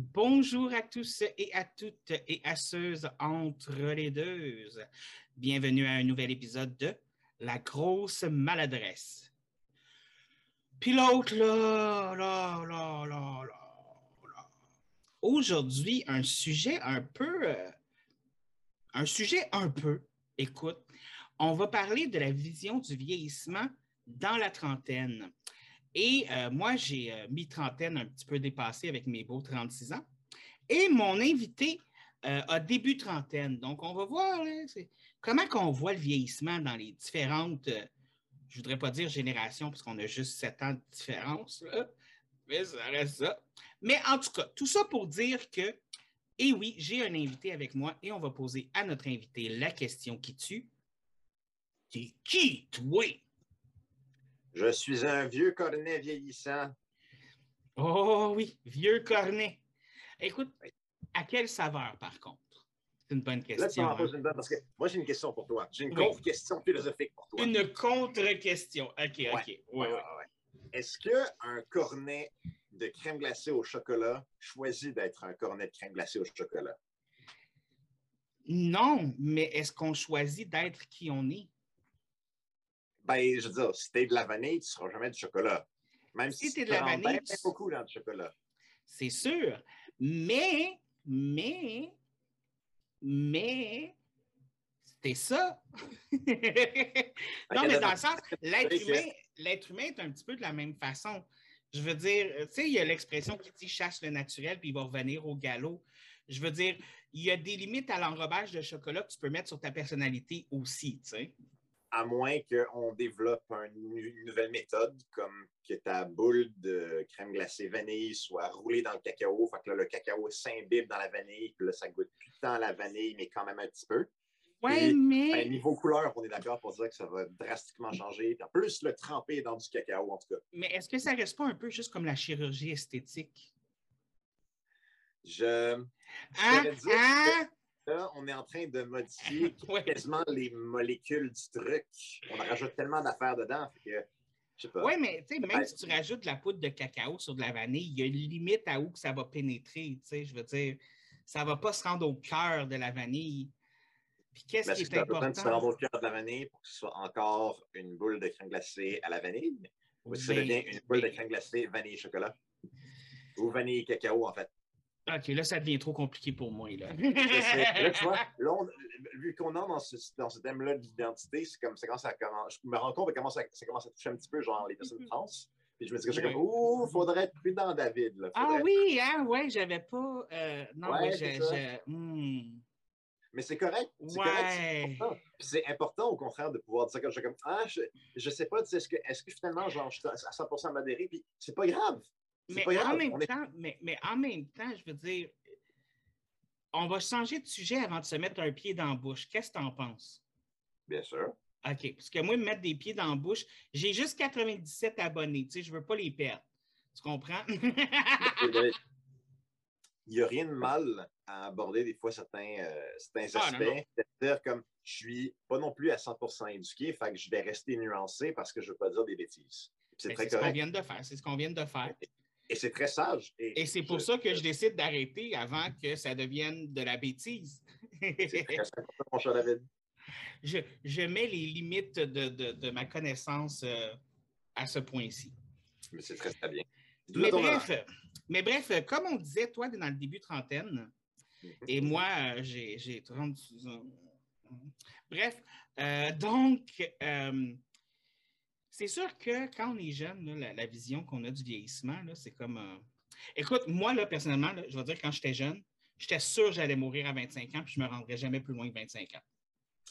Bonjour à tous et à toutes et à ceux entre les deux. Bienvenue à un nouvel épisode de La grosse maladresse. Pilote, là, là, là, là, là, Aujourd'hui, un sujet un peu. Euh, un sujet un peu. Écoute, on va parler de la vision du vieillissement dans la trentaine. Et euh, moi, j'ai euh, mi-trentaine un petit peu dépassé avec mes beaux 36 ans. Et mon invité euh, a début trentaine. Donc, on va voir comment on voit le vieillissement dans les différentes, je ne voudrais pas dire générations, parce qu'on a juste 7 ans de différence, mais ça reste ça. Mais en tout cas, tout ça pour dire que, et eh oui, j'ai un invité avec moi et on va poser à notre invité la question qui tue. T'es qui, toi? Je suis un vieux cornet vieillissant. Oh oui, vieux cornet. Écoute, à quelle saveur, par contre? C'est une bonne question. Là, hein? une bonne, parce que moi, j'ai une question pour toi. J'ai une contre-question philosophique pour toi. Une contre-question. OK, OK. Ouais, Est-ce qu'un cornet de crème glacée au chocolat choisit d'être un cornet de crème glacée au chocolat? Non, mais est-ce qu'on choisit d'être qui on est? Ben, je veux dire, si t'es de la vanille, tu ne seras jamais du chocolat. Même si, si es de la vanille. Tu beaucoup dans le chocolat. C'est sûr. Mais, mais, mais, c'était ça. non, mais dans le sens, l'être humain, l'être humain est un petit peu de la même façon. Je veux dire, tu sais, il y a l'expression qui dit chasse le naturel puis il va revenir au galop. Je veux dire, il y a des limites à l'enrobage de chocolat que tu peux mettre sur ta personnalité aussi, tu sais à moins qu'on développe une nouvelle méthode, comme que ta boule de crème glacée vanille soit roulée dans le cacao. Fait que là, le cacao s'imbibe dans la vanille, puis là, ça goûte plus tant la vanille, mais quand même un petit peu. Oui, mais. Ben, niveau couleur, on est d'accord pour dire que ça va drastiquement changer. en plus, le tremper dans du cacao, en tout cas. Mais est-ce que ça reste pas un peu juste comme la chirurgie esthétique? Je. Ah, ah, on est en train de modifier quasiment les molécules du truc. On rajoute tellement d'affaires dedans. Oui, mais même si tu rajoutes de la poudre de cacao sur de la vanille, il y a une limite à où que ça va pénétrer. Je veux dire, ça ne va pas se rendre au cœur de la vanille. Puis qu'est-ce qui est important? se rendre au cœur de la vanille pour que ce soit encore une boule de crème glacée à la vanille? Ou si ça ben, devient une boule de ben crème glacée vanille-chocolat? Ou vanille-cacao, en fait? OK, là, ça devient trop compliqué pour moi. Là, là tu vois, là, vu qu'on est dans ce, dans ce thème-là de l'identité, c'est comme ça commence à Je me rends compte que ça, ça commence à toucher un petit peu genre les personnes trans. Puis je me dis que je suis comme, ouh, faudrait être prudent, David. Là. Ah oui, hein, ouais, j'avais pas. Euh, non, ouais, je. Hmm. Mais c'est correct. C'est ouais. correct. C'est important. au contraire de pouvoir dire que je suis comme, ah, je, je sais pas, est-ce que, est que finalement, genre, je suis à 100% modéré, puis c'est pas grave. Mais en, même temps, mais, mais, en même temps, je veux dire, on va changer de sujet avant de se mettre un pied dans la bouche. Qu'est-ce que tu en penses? Bien sûr. OK. Parce que moi, me mettre des pieds dans la bouche, j'ai juste 97 abonnés. Tu sais, je ne veux pas les perdre. Tu comprends? Il n'y a rien de mal à aborder des fois certains, euh, certains ah, aspects. C'est-à-dire comme je suis pas non plus à 100% éduqué, fait que je vais rester nuancé parce que je ne veux pas dire des bêtises. C'est ce qu'on vient de faire. C'est ce qu'on vient de faire. Et c'est très sage. Et, c'est pour ça que je décide d'arrêter avant que ça devienne de la bêtise. c'est très important, mon cher David. Je, je, mets les limites de, de, de ma connaissance euh, à ce point-ci. Mais c'est très, très bien. Mais bref, mais bref, comme on disait, toi, dans le début trentaine, mm-hmm. et moi, euh, j'ai 36 ans. Bref, euh, donc, c'est sûr que quand on est jeune, la, vision qu'on a du vieillissement, c'est comme. Euh, écoute, moi, là, personnellement, je vais dire, quand j'étais jeune, j'étais sûr que j'allais mourir à 25 ans, puis je ne me rendrais jamais plus loin que 25 ans.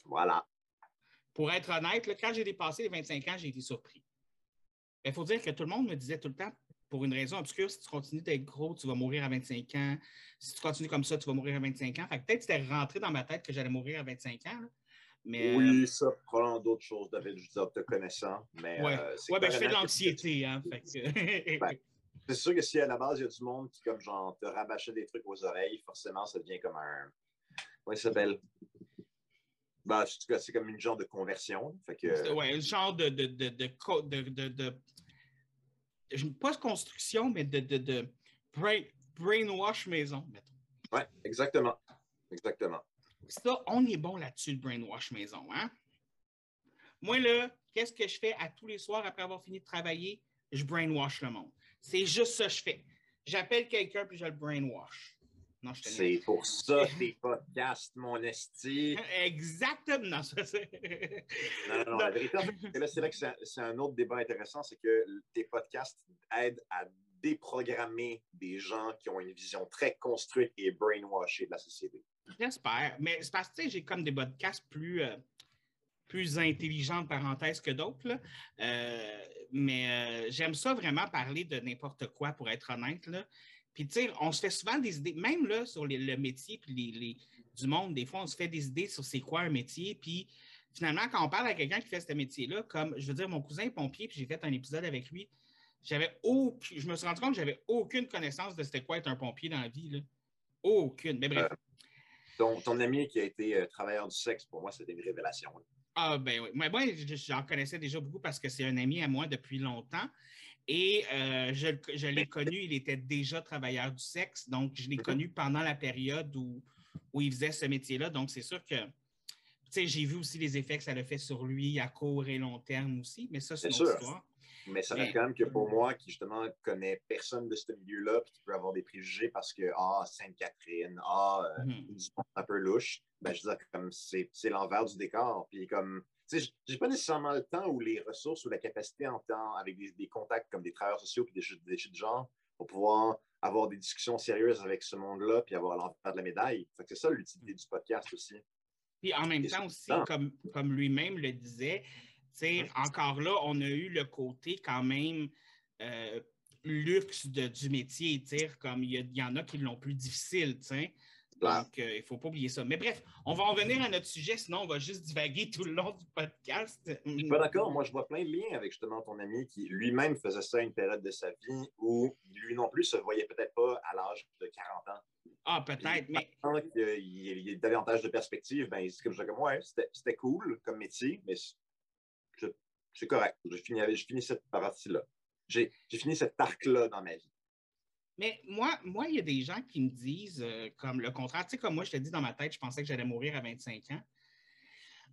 Voilà. Pour être honnête, quand j'ai dépassé les 25 ans, j'ai été surpris. Il faut dire que tout le monde me disait tout le temps, pour une raison obscure, si tu continues d'être gros, tu vas mourir à 25 ans. Si tu continues comme ça, tu vas mourir à 25 ans. Fait peut-être que c'était rentré dans ma tête que j'allais mourir à 25 ans oui, euh, ça prend d'autres choses, David, je te connaissant. Mais, ouais, euh, ouais ben, je fais de l'anxiété. Hein, ben, c'est sûr que si à la base, il y a du monde qui, comme genre, te rabâchait des trucs aux oreilles, forcément, ça devient comme un. Comment il s'appelle? Ben, c'est comme une genre de conversion. Fait que... Ouais, un genre de, de, de, de, de, pas de construction, mais de, de, de brainwash maison, mettons. Oui, exactement. Exactement. Ça, on est bon là-dessus, le brainwash maison, hein? Moi, là, qu'est-ce que je fais à tous les soirs après avoir fini de travailler? Je brainwash le monde. C'est juste ça que je fais. J'appelle quelqu'un puis je le brainwash. C'est pour ça tes podcasts, mon esti. Exactement. Ça, non, non, non, la vérité, c'est là que c'est un autre débat intéressant, c'est que tes podcasts aident à déprogrammer des gens qui ont une vision très construite et brainwashée de la société. J'espère. Mais c'est parce que j'ai comme des podcasts plus, euh, plus intelligents, parenthèse, que d'autres. Euh, mais euh, j'aime ça vraiment parler de n'importe quoi, pour être honnête. Là. Puis, on se fait souvent des idées, même là, sur le métier puis les, du monde, des fois, on se fait des idées sur c'est quoi un métier. Puis, finalement, quand on parle à quelqu'un qui fait ce métier-là, comme, je veux dire, mon cousin est pompier, puis j'ai fait un épisode avec lui, j'avais aucun, je me suis rendu compte que j'avais aucune connaissance de c'était quoi être un pompier dans la vie. Là. Aucune. Mais bref. Ton, ami qui a été euh, travailleur du sexe, pour moi, c'était une révélation. Ah, ben oui. Moi, j'en connaissais déjà beaucoup parce que c'est un ami à moi depuis longtemps. Et euh, je, l'ai connu, il était déjà travailleur du sexe. Donc, je l'ai mhm. connu pendant la période où, où il faisait ce métier-là. Donc, c'est sûr que, tu sais, j'ai vu aussi les effets que ça a fait sur lui à court et long terme aussi. Mais ça, c'est une autre histoire. Mais ça reste quand même que pour moi, qui justement connais personne de ce milieu-là, puis qui peut avoir des préjugés parce que, ah, Sainte-Catherine, ah, euh, mhm. un peu louche, ben, je veux dire, comme c'est l'envers du décor. Puis comme, tu sais, j'ai pas nécessairement le temps ou les ressources ou la capacité en temps avec des, contacts comme des travailleurs sociaux puis des, des, de genre pour pouvoir avoir des discussions sérieuses avec ce monde-là puis avoir l'envers de la médaille. C'est ça l'utilité du podcast aussi. Puis en même temps aussi, comme, comme lui-même le disait, encore là, on a eu le côté quand même euh, luxe de, du métier, comme il y, en a qui l'ont plus difficile. Donc, euh, il ne faut pas oublier ça. Mais bref, on va en venir à notre sujet, sinon on va juste divaguer tout le long du podcast. Je suis pas d'accord. Moi, je vois plein de liens avec justement ton ami qui lui-même faisait ça à une période de sa vie où lui non plus se voyait peut-être pas à l'âge de 40 ans. Ah, peut-être, mais. Il y a davantage de perspectives. Ben, comme je comme, ouais, c'était cool comme métier, mais c'est correct. Je finis, je cette partie-là. J'ai fini cet arc-là dans ma vie. Mais moi, moi, il y a des gens qui me disent euh, comme le contraire. Tu sais, comme moi, je te dis dans ma tête, je pensais que j'allais mourir à 25 ans.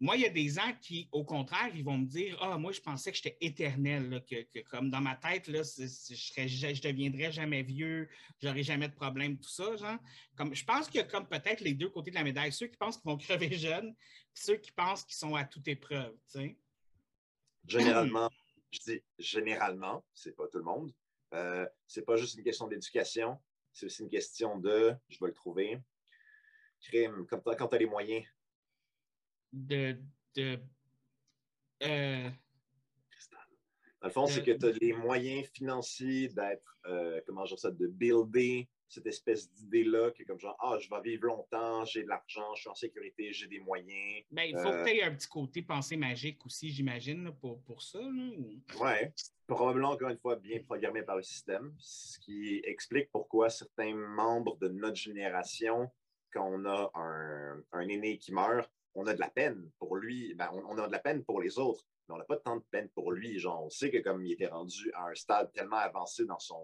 Moi, il y a des gens qui, au contraire, ils vont me dire Ah, moi, je pensais que j'étais éternel, que, comme dans ma tête, là, je ne deviendrais jamais vieux, j'aurais jamais de problème, tout ça. Genre. Comme, je pense qu'il y a comme peut-être les deux côtés de la médaille, ceux qui pensent qu'ils vont crever jeunes, ceux qui pensent qu'ils sont à toute épreuve. Généralement, je dis généralement, c'est pas tout le monde. Euh, c'est pas juste une question d'éducation, c'est aussi une question de, je vais le trouver, crime, quand tu as les moyens. De. de euh, Dans le fond, c'est que tu as les moyens financiers d'être, euh, comment dire ça, de builder cette espèce d'idée-là que comme genre, ah, je vais vivre longtemps, j'ai de l'argent, je suis en sécurité, j'ai des moyens. Ben, il faut euh, que tu aies un petit côté pensée magique aussi, j'imagine, pour, pour ça. Oui, probablement encore une fois bien programmé par le système, ce qui explique pourquoi certains membres de notre génération, quand on a un, un aîné qui meurt, on a de la peine pour lui, ben, on, a de la peine pour les autres, mais on n'a pas tant de peine pour lui. Genre, on sait que comme il était rendu à un stade tellement avancé dans son,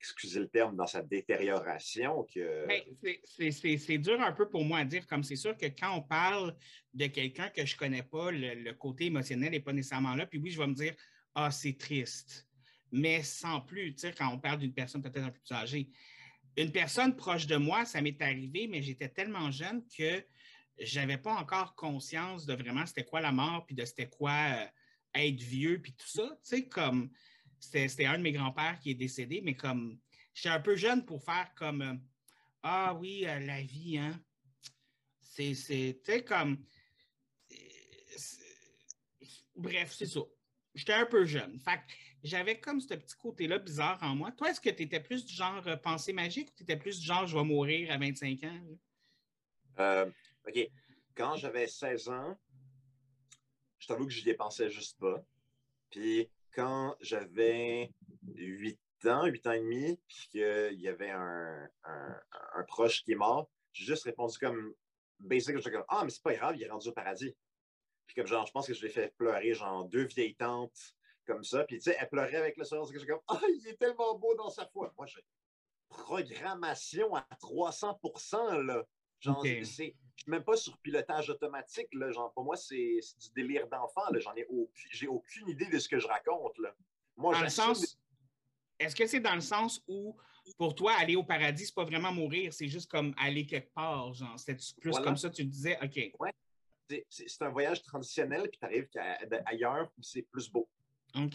excusez le terme, dans sa détérioration que. Ben, c'est dur un peu pour moi à dire, comme c'est sûr que quand on parle de quelqu'un que je ne connais pas, le, côté émotionnel n'est pas nécessairement là. Puis oui, je vais me dire, ah, c'est triste. Mais sans plus, tu sais, quand on parle d'une personne peut-être un peu plus âgée. Une personne proche de moi, ça m'est arrivé, mais j'étais tellement jeune que je n'avais pas encore conscience de vraiment c'était quoi la mort, puis de c'était quoi euh, être vieux, puis tout ça. Tu sais, comme c'était un de mes grands-pères qui est décédé, mais comme j'étais un peu jeune pour faire comme euh, Ah oui, euh, la vie, hein. C'est, tu comme. Bref, c'est ça. J'étais un peu jeune. Fait j'avais comme ce petit côté-là bizarre en moi. Toi, est-ce que tu étais plus du genre euh, pensée magique ou tu étais plus du genre je vais mourir à 25 ans? OK. Quand j'avais 16 ans, je t'avoue que je n'y pensais juste pas. Puis quand j'avais 8 ans, 8 ans et demi, puis qu'il y avait un, proche qui est mort, j'ai juste répondu comme basic, j'étais comme Ah, mais c'est pas grave, il est rendu au paradis. Puis comme genre, je pense que je l'ai fait pleurer, genre deux vieilles tantes comme ça. Puis tu sais, elle pleurait avec le soleil, j'étais comme Ah, il est tellement beau dans sa foi. Moi, programmation à 300% là. Genre, c'est, suis même pas sur pilotage automatique, là. Genre, pour moi, c'est, du délire d'enfant. J'en ai aucune, j'ai aucune idée de ce que je raconte, là. Moi, Dans le sens. Est-ce que c'est dans le sens où, pour toi, aller au paradis, c'est pas vraiment mourir, c'est juste comme aller quelque part, genre, c'est plus Voilà. comme ça, tu disais, OK, c'est, c'est- c'est un voyage transitionnel, puis tu arrives ailleurs où c'est plus beau. OK.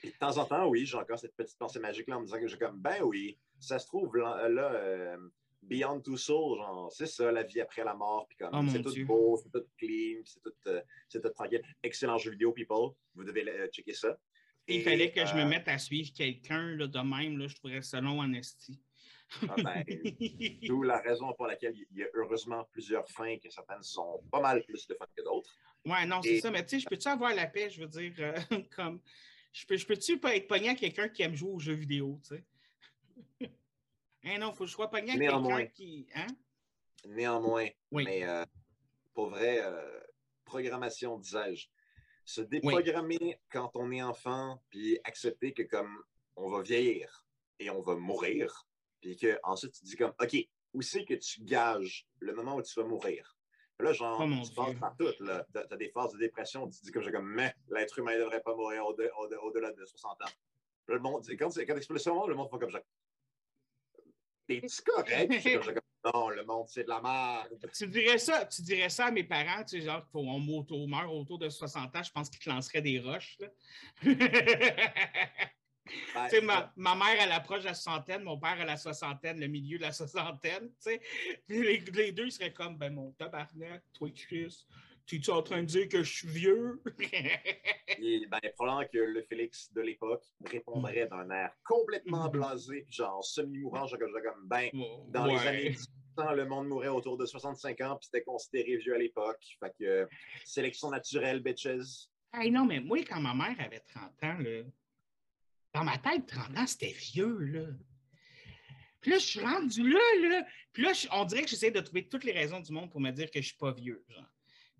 Puis de temps en temps, oui, j'ai encore cette petite pensée magique-là en me disant que j'ai comme, ben oui, ça se trouve là, là, euh, Beyond Two Souls, genre, c'est ça, la vie après la mort, puis comme, Oh, c'est tout Dieu. beau, c'est tout clean, c'est tout, euh, c'est tout tranquille. Excellent jeu vidéo, people. Vous devez euh, checker ça. Il fallait que je me euh, mette à suivre quelqu'un là, de même, là, je trouverais ça long en esti. ah ben, D'où la raison pour laquelle il y a heureusement plusieurs fins, que certaines sont pas mal plus de fun que d'autres. Ouais, non, c'est Et- ça. Mais tu sais, je peux-tu avoir la paix, je veux dire, euh, comme. Je, peux, peux-tu pas être pogné à quelqu'un qui aime jouer aux jeux vidéo, tu sais? hein, non, faut que je sois pogné Néanmoins. quelqu'un qui. Hein? Néanmoins, Oui. mais euh, pour vrai, euh, programmation, disais-je, se déprogrammer quand on est enfant, puis accepter que comme on va vieillir et on va mourir, puis que ensuite tu te dis comme, OK, où c'est que tu gages le moment où tu vas mourir? Là, genre, Oh, tu passes par tout, là. T'as, t'as des phases de dépression, tu te dis comme, j'ai comme, mais l'être humain ne devrait pas mourir au- au- au-delà de 60 ans. Là, le monde, quand, quand au monde, le monde fait comme ça. T'es-tu correct? Puis comme, non, le monde, c'est de la merde. Tu dirais ça, tu dirais ça à mes parents, tu sais, genre qu'on moto meurt autour de 60 ans, je pense qu'ils te lanceraient des roches. Ben, Tu sais, ma, ma mère à l'approche de la soixantaine, mon père à la soixantaine, le milieu de la soixantaine, tu sais. Les, les deux seraient comme, ben mon tabarnak, toi Chris, t'es-tu en train de dire que je suis vieux? Et, ben, probablement que le Félix de l'époque répondrait d'un air complètement Mhm. blasé, genre semi-mourant, genre comme, ben, dans Ouais. les années 1800, le monde mourait autour de 65 ans, puis c'était considéré vieux à l'époque. Fait que, euh, sélection naturelle, bitches. Hey, non, mais moi, quand ma mère avait 30 ans, là, dans ma tête, 30 ans, c'était vieux, là. Puis là, je suis rendu là, là. Puis là, on dirait que j'essaie de trouver toutes les raisons du monde pour me dire que je suis pas vieux. Genre.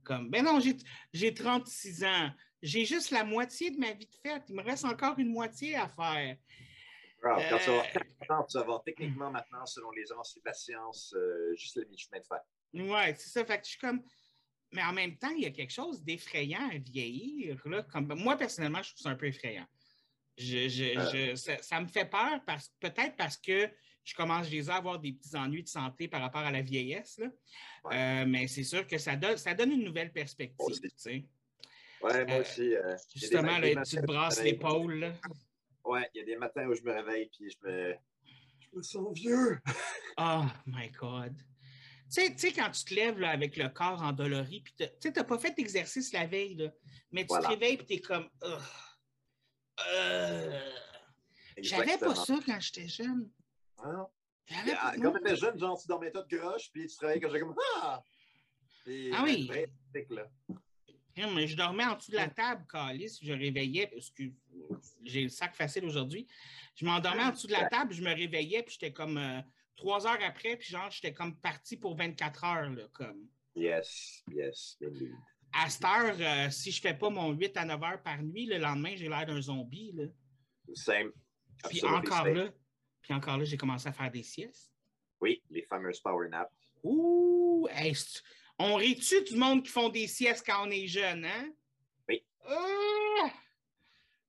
Comme, ben non, j'ai- j'ai 36 ans. J'ai juste la moitié de ma vie de fête. Il me reste encore une moitié à faire. Quand tu vas avoir Euh, 40 ans, tu vas avoir techniquement maintenant, selon les avancées de la science, euh, juste le mi-chemin de fer. Ouais, c'est ça. Fait que je suis comme. Mais en même temps, il y a quelque chose d'effrayant à vieillir. Là, comme... Moi, personnellement, je trouve ça un peu effrayant. Je, je- Euh. je- ça, ça me fait peur parce peut-être parce que je commence déjà à avoir des petits ennuis de santé par rapport à la vieillesse. Là. Ouais. Euh, mais c'est sûr que ça donne, ça donne une nouvelle perspective. Ouais, moi Euh, aussi. euh, des Justement, là, tu te brasses l'épaule. Ouais, il y a des matins où je me réveille, puis je me. Je me sens vieux. Oh my God. Tu sais, tu sais, quand tu te lèves là, avec le corps endolori, puis tu sais, tu n'as pas fait d'exercice la veille, là, mais tu Voilà. te réveilles et tu es comme. Euh. J'avais pas ça quand j'étais jeune. Hein? Ah, Quand t'étais jeune, genre, tu dormais tout croche, puis tu te réveillais quand j'étais comme Ah! Ah oui. là. Mais je dormais en dessous de la table, calice, je réveillais, parce que j'ai le sac facile aujourd'hui. Je m'endormais en dessous de la table, je me réveillais, puis j'étais comme euh, trois heures après, puis genre, j'étais comme parti pour 24 heures, là, comme. Yes, yes, indeed. À cette heure, euh, si je fais pas mon 8 à 9 heures par nuit, le lendemain, j'ai l'air d'un zombie, là. Same. Puis Absolutely encore same. là, puis encore là, j'ai commencé à faire des siestes. Oui, les fameuses power naps. Ouh! hey, on rit-tu du monde qui font des siestes quand on est jeune, hein? Oui. Ah!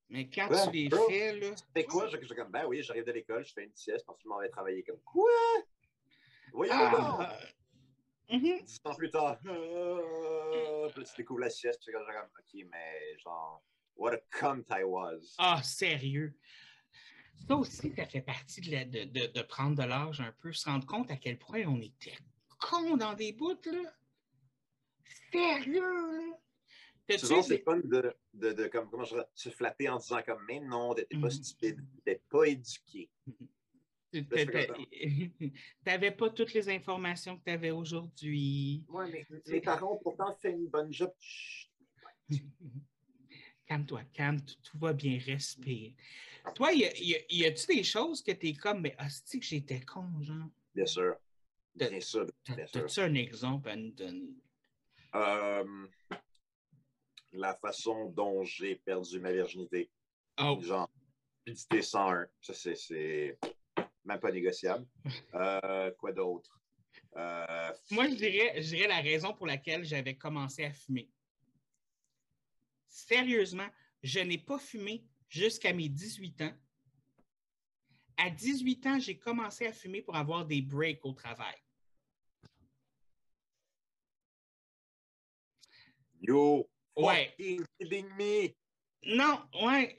Mais quand Ouais, tu les bro. fais, là. C'est quoi? Je suis comme, ben oui, j'arrive de l'école, je fais une sieste, parce que je m'en vais travailler comme quoi? Voyons! Ah! Mhm. Dix ans plus tard, euh, puis tu découvres la sieste, tu comme, ok, mais genre, what a cunt I was. Ah, sérieux. Ça aussi, ça fait partie de, la- de- de- de prendre de l'âge un peu, se rendre compte à quel point on était con dans des bouts, là. Sérieux, là. Souvent, des- c'est fun de, de, de comme, comment je dirais, se flatter en disant comme, mais non, t'étais pas Mhm. stupide, t'étais pas éduqué. N'avais pas toutes les informations que tu avais aujourd'hui. Ouais, mais mes parents ont pourtant fait une bonne job. Calme-toi, calme, tout, va bien, respire. Toi, y, a- y a- y a-tu des choses que tu es comme, mais hostie que j'étais con, genre? Bien sûr. Bien sûr. T'as-tu un exemple à nous donner? Euh, la façon dont j'ai perdu ma virginité. Oh, Genre, fidélité 101. Ça, c'est- c'est même pas négociable. Euh, quoi d'autre? Euh, Moi, je dirais, je dirais la raison pour laquelle j'avais commencé à fumer. Sérieusement, je n'ai pas fumé jusqu'à mes 18 ans. À 18 ans, j'ai commencé à fumer pour avoir des breaks au travail. Yo, Ouais. kidding me! Non, ouais.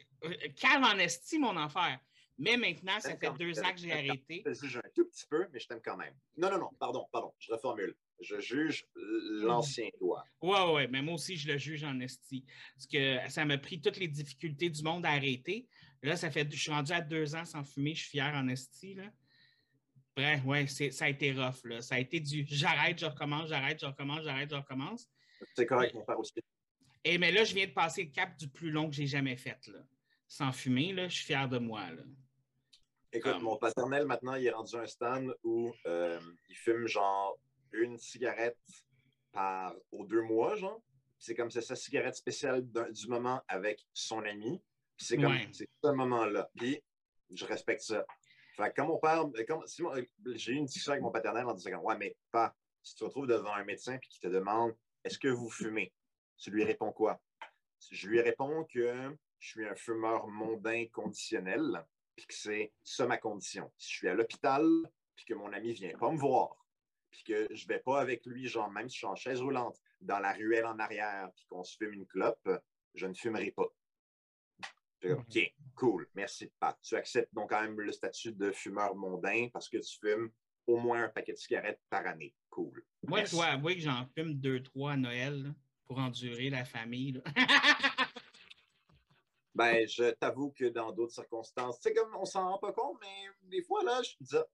Calme en esti, mon affaire. Mais maintenant, ça fait deux ans que j'ai arrêté. Juge un tout petit peu, mais je t'aime quand même. Non, non, non, pardon, pardon, je reformule. Je juge l'ancien toi. Ouais, ouais, ouais, mais moi aussi, je le juge en esti. Parce que ça m'a pris toutes les difficultés du monde à arrêter. Là, ça fait, je suis rendu à deux ans sans fumer, je suis fier en esti, là. Bref, ouais, c'est- ça a été rough, là. Ça a été du j'arrête, je recommence, j'arrête, je recommence, j'arrête, je recommence. C'est correct, mon père aussi. Et mais là, je viens de passer le cap du plus long que j'ai jamais fait, là. Sans fumer, là, je suis fier de moi, là. Écoute, Comme- mon paternel, maintenant, il est rendu à un stand où euh, il fume genre une cigarette par aux deux mois, genre. C'est comme c'est sa cigarette spéciale du moment avec son ami. C'est comme Ouais. c'est ce moment-là. Puis je respecte ça. Fait que quand mon père, comme, si mon- j'ai eu une discussion avec mon paternel en disant Ouais, mais pas, si tu te retrouves devant un médecin puis qui te demande Est-ce que vous fumez? Tu lui réponds quoi? Je lui réponds que je suis un fumeur mondain conditionnel puis que c'est ça ma condition. Si je suis à l'hôpital, puis que mon ami vient pas me voir, puis que je vais pas avec lui, genre même si je suis en chaise roulante, dans la ruelle en arrière, puis qu'on se fume une clope, je ne fumerai pas. Je dis, OK, cool, merci, Pat. Tu acceptes donc quand même le statut de fumeur mondain parce que tu fumes au moins un paquet de cigarettes par année. Cool. Moi, je Merci. dois avouer que j'en fume deux, trois à Noël, là, pour endurer la famille. Ben, je t'avoue que dans d'autres circonstances, c'est comme on s'en rend pas compte, mais des fois, là, je te disais,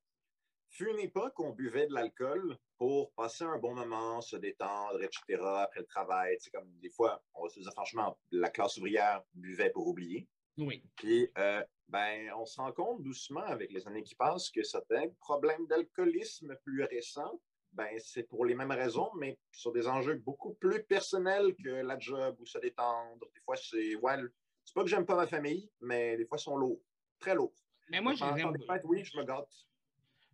fut une époque où on buvait de l'alcool pour passer un bon moment, se détendre, etc., après le travail. C'est comme des fois, on va se dire franchement, la classe ouvrière buvait pour oublier. oui. Puis, euh, ben, on se rend compte doucement avec les années qui passent que certains problèmes d'alcoolisme plus récents, ben, c'est pour les mêmes raisons, mais sur des enjeux beaucoup plus personnels que la job ou se détendre. Des fois, c'est, ouais, c'est pas que j'aime pas ma famille, mais des fois, ils sont lourds, très lourds. Mais moi, fêtes, oui, je me gâte.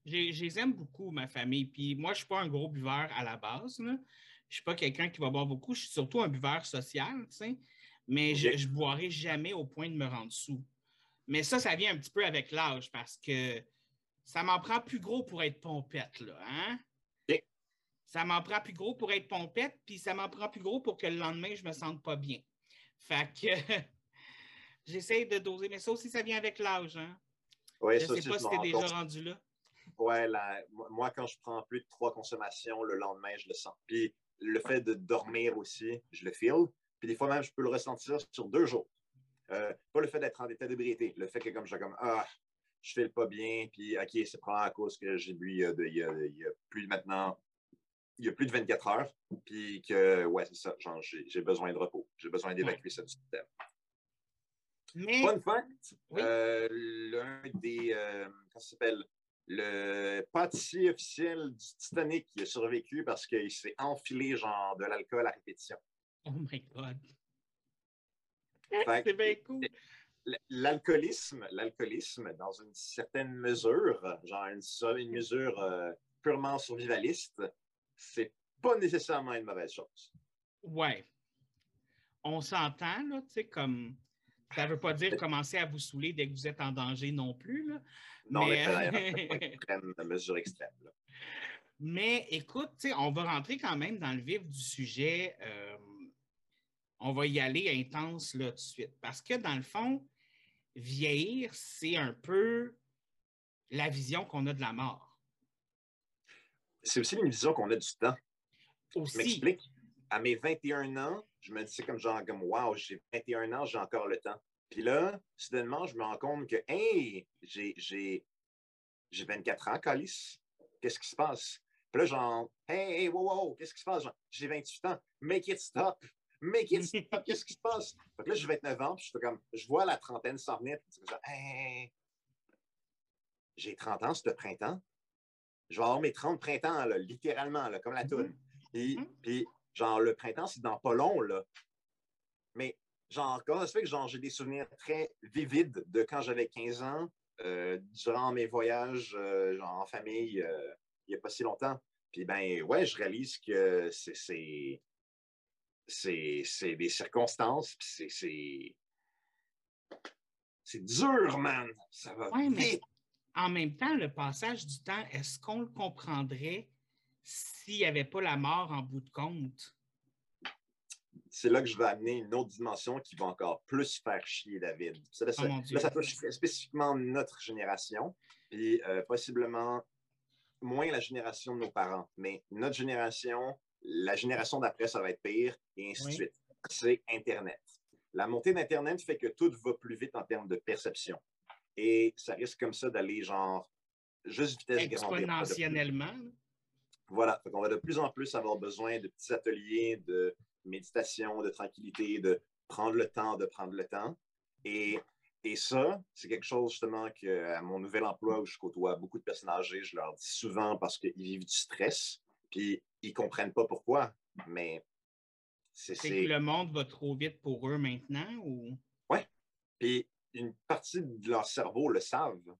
Je les aime beaucoup, ma famille. Puis moi, je suis pas un gros buveur à la base. Là. Je suis pas quelqu'un qui va boire beaucoup. Je suis surtout un buveur social, tu sais. Mais je, je boirai jamais au point de me rendre sous. Mais ça, ça vient un petit peu avec l'âge parce que ça m'en prend plus gros pour être pompette, là, hein? Ça m'en prend plus gros pour être pompette, puis ça m'en prend plus gros pour que le lendemain, je me sente pas bien. Fait que j'essaie de doser, mais ça aussi, ça vient avec l'âge, hein? Ouais, Je ça sais pas si t'es rends déjà rendu là. Ouais, la- moi, quand je prends plus de trois consommations, le lendemain, je le sens. Puis le fait de dormir aussi, je le feel. Puis des fois même, je peux le ressentir sur deux jours. Euh, pas le fait d'être en état d'ébriété, le fait que comme je comme ah, je file pas bien, puis ok, c'est probablement à cause que j'ai bu il y, a de- il y a- il y a plus maintenant, il y a plus de 24 heures, puis que ouais, c'est ça, genre j'ai besoin de repos, j'ai besoin d'évacuer ça du système. Mais Fun fact, Oui. euh, l'un des, euh, comment ça s'appelle, le pâtissier officiel du Titanic qui a survécu parce qu'il s'est enfilé genre de l'alcool à répétition. Oh my God. Que C'est bien cool. L'alcoolisme, l'alcoolisme, dans une certaine mesure, genre une mesure euh, purement survivaliste, c'est pas nécessairement une mauvaise chose. Ouais. On s'entend, là, tu sais, comme. Ça ne veut pas dire commencer à vous saouler dès que vous êtes en danger non plus, là. Non, mais, Mais- extrême, la mesure extrême. là. Mais écoute, on va rentrer quand même dans le vif du sujet. euh, on va y aller intense là tout de suite. Parce que dans le fond, vieillir, c'est un peu la vision qu'on a de la mort. C'est aussi une vision qu'on a du temps. Je Aussi. m'explique. À mes 21 ans, je me dis c'est comme genre comme wow, j'ai 21 ans, j'ai encore le temps. Puis là, soudainement, je me rends compte que hey, j'ai j'ai j'ai 24 ans, Calice. Qu'est-ce qui se passe? Puis là, genre, hey, hey, wow, wow, qu'est-ce qui se passe? J'ai 28 ans. Make it stop. Make it stop. Qu'est-ce qui se passe? Que là, j'ai 29 ans, puis je comme, je vois la trentaine s'en venir, puis je dis hey, j'ai 30 ans ce printemps. Je vais avoir mes 30 printemps, là, littéralement, là, comme la toune. Puis, Mhm. puis, genre, le printemps, c'est dans pas long, là. Mais, genre, comment ça se fait que genre, j'ai des souvenirs très vivides de quand j'avais 15 ans, euh, durant mes voyages genre en famille il n'y a pas si longtemps. Puis ben ouais, je réalise que c'est c'est des circonstances, c'est c'est dur, man. Ça va vite. en même temps, le passage du temps, est-ce qu'on le comprendrait s'il n'y avait pas la mort en bout de compte? C'est là que je vais amener une autre dimension qui va encore plus faire chier David. Ça, ça, oh ça touche spécifiquement notre génération, puis euh, possiblement moins la génération de nos parents. Mais notre génération, la génération d'après, ça va être pire, et ainsi de suite. C'est Internet. La montée d'Internet fait que tout va plus vite en termes de perception. Et ça risque comme ça d'aller genre juste vitesse Exponentiellement. Voilà. On va de plus en plus avoir besoin de petits ateliers de méditation, de tranquillité, de prendre le temps, de prendre le temps. Et, et ça, c'est quelque chose justement que à mon nouvel emploi où je côtoie beaucoup de personnes âgées, je leur dis souvent parce qu'ils vivent du stress, puis ils comprennent pas pourquoi. Mais c'est que le monde va trop vite pour eux maintenant ou? Oui. Puis une partie de leur cerveau le savent.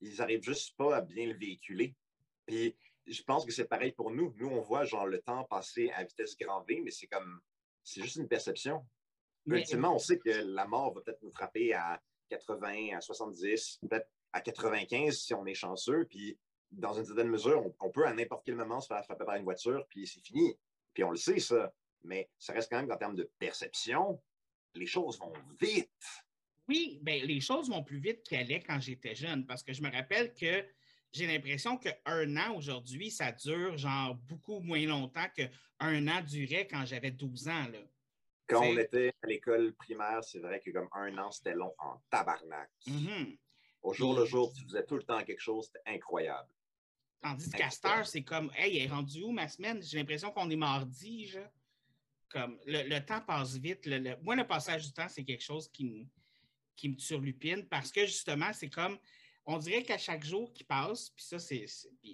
Ils n'arrivent juste pas à bien le véhiculer. Puis je pense que c'est pareil pour nous. Nous, on voit genre le temps passer à vitesse grand V, mais c'est comme c'est juste une perception. Ultimement, on sait que la mort va peut-être nous frapper à 80, à 70, peut-être à 95 si on est chanceux. Puis dans une certaine mesure, on, on peut à n'importe quel moment se faire frapper par une voiture, puis c'est fini. Puis on le sait, ça mais ça reste quand même qu'en termes de perception, les choses vont vite. Oui, bien, les choses vont plus vite qu'elles allaient quand j'étais jeune, parce que je me rappelle que j'ai l'impression qu'un an aujourd'hui, ça dure genre beaucoup moins longtemps qu'un an durait quand j'avais 12 ans. Là. Quand on était à l'école primaire, c'est vrai que comme un an, c'était long en tabarnak. Mm-hmm. Au jour le jour, tu faisais tout le temps quelque chose, c'était incroyable. Tandis que Castor, c'est comme, hey, elle est rendue où ma semaine? J'ai l'impression qu'on est mardi, genre comme le, temps passe vite. Le, moi, le passage du temps, c'est quelque chose qui me, qui me surlupine parce que justement, c'est comme on dirait qu'à chaque jour qui passe, puis ça, c'est.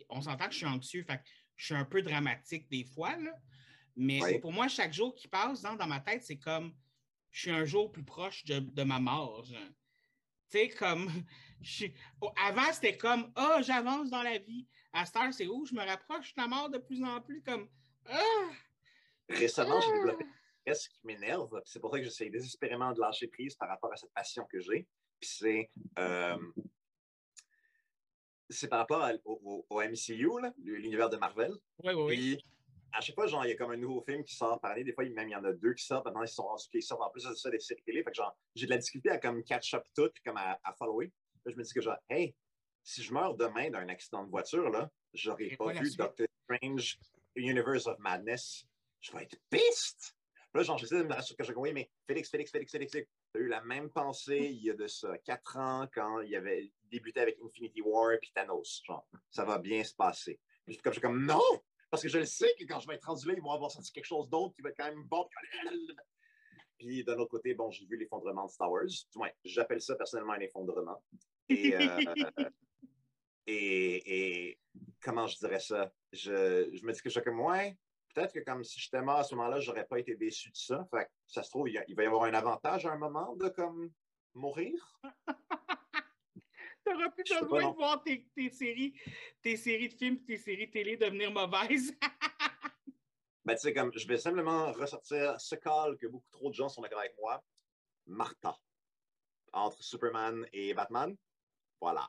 On s'entend que je suis anxieux, fait je suis un peu dramatique des fois, là, mais pour moi, chaque jour qui passe dans, dans ma tête, c'est comme je suis un jour plus proche de, ma mort. Tu sais, comme. avant, c'était comme Ah, oh, j'avance dans la vie. À cette heure, c'est où je me rapproche de la mort de plus en plus, comme Ah! Récemment, j'ai développé un stress qui m'énerve. C'est pour ça que j'essaie désespérément de lâcher prise par rapport à cette passion que j'ai. Puis c'est, euh, c'est par rapport au, MCU, l'univers de Marvel. Oui, oui, oui. à chaque fois, genre, il y a comme un nouveau film qui sort par année. Des fois, même il y en a deux qui sortent. Maintenant, ils sont qui sortent en plus de ça des séries télé. Fait que genre, j'ai de la difficulté à comme catch up tout, comme à, à follower. Là, je me dis que genre, hey, si je meurs demain d'un accident de voiture, là, j'aurais pas vu Doctor Strange Universe of Madness je vais être piste. Là, genre, j'essaie de me rassurer que je oui, mais Félix, Félix, Félix, Félix, tu as eu la même pensée il y a de ça quatre ans quand il avait débuté avec Infinity War et Thanos. Genre, ça va bien se passer. Comme je suis comme non, parce que je le sais que quand je vais être rendu là, ils vont avoir senti quelque chose d'autre qui va être quand même bon. Puis d'un autre côté, bon, j'ai vu l'effondrement de Star Wars. Ouais, j'appelle ça personnellement un effondrement. Et, euh, et, et, comment je dirais ça? Je, je me dis que je suis comme, ouais, peut-être que comme si j'étais mort à ce moment-là, j'aurais pas été déçu de ça. Fait ça se trouve, il, va y avoir un avantage à un moment de comme mourir. Tu aurais plus besoin de voir tes, séries, tes séries de films, tes séries télé devenir mauvaises. ben, tu sais, comme je vais simplement ressortir ce call que beaucoup trop de gens sont d'accord avec moi. Martha. Entre Superman et Batman. Voilà.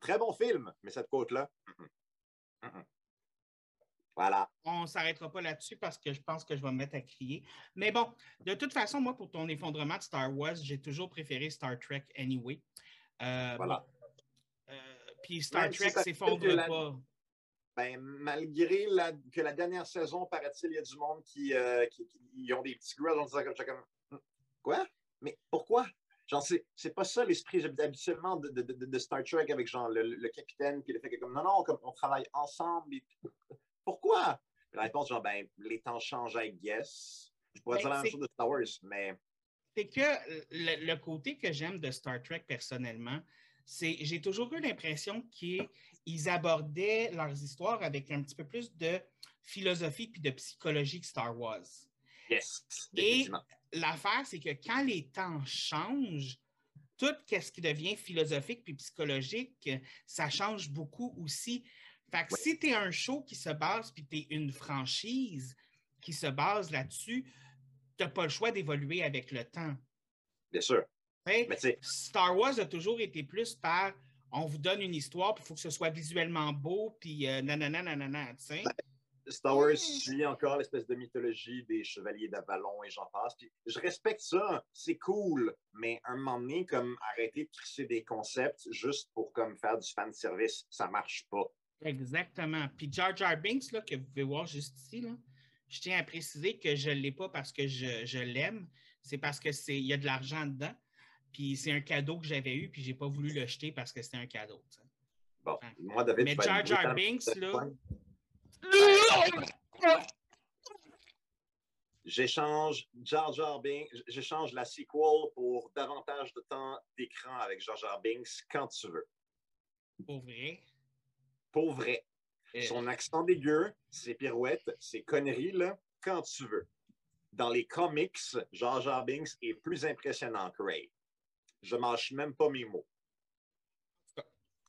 Très bon film, mais cette côte-là. Voilà. On ne s'arrêtera pas là-dessus parce que je pense que je vais me mettre à crier. Mais bon, de toute façon, moi, pour ton effondrement de Star Wars, j'ai toujours préféré Star Trek anyway. Euh, voilà. Euh, puis Star Trek s'effondre pas. Ben, malgré que la dernière saison, paraît-il, il y a du monde qui, euh, ont des petits grilles en disant comme hmm, Quoi? Mais pourquoi? Genre, c'est pas ça l'esprit habituellement de, de, Star Trek avec genre le, capitaine qui le fait que comme non, non, comme on travaille ensemble. Et, pourquoi? La réponse, genre, ben, les temps changent, I guess. Je pourrais ben, dire la même chose de Star Wars, mais. C'est que le, côté que j'aime de Star Trek personnellement, c'est j'ai toujours eu l'impression qu'ils abordaient leurs histoires avec un petit peu plus de philosophie puis de psychologie que Star Wars. Yes. Et l'affaire, c'est que quand les temps changent, tout ce qui devient philosophique puis psychologique, ça change beaucoup aussi. Fait que si tu es un show qui se base, puis tu es une franchise qui se base là-dessus, tu n'as pas le choix d'évoluer avec le temps. Bien sûr. Star Wars a toujours été plus par on vous donne une histoire, puis il faut que ce soit visuellement beau, puis euh, nanana, nanana, tu sais. Star Wars suit encore l'espèce de mythologie des chevaliers d'Avalon et j'en passe. Puis je respecte ça, c'est cool, mais un moment donné, comme arrêter de créer des concepts juste pour comme faire du fan service, ça marche pas. Exactement. Puis Jar Jar Binks, là, que vous pouvez voir juste ici, là, je tiens à préciser que je ne l'ai pas parce que je, je l'aime, c'est parce qu'il y a de l'argent dedans. Puis c'est un cadeau que j'avais eu, puis j'ai pas voulu le jeter parce que c'était un cadeau. Bon, moi, David, Mais Jar Jar Binks, là. J'échange Jar Jar Binks, j'échange la sequel pour davantage de temps d'écran avec Jar Jar Binks quand tu veux. Pour vrai? Pour vrai. Euh. Son accent dégueu, ses pirouettes, ses conneries, là, quand tu veux. Dans les comics, Jar Jar Binks est plus impressionnant que Ray. Je mâche même pas mes mots.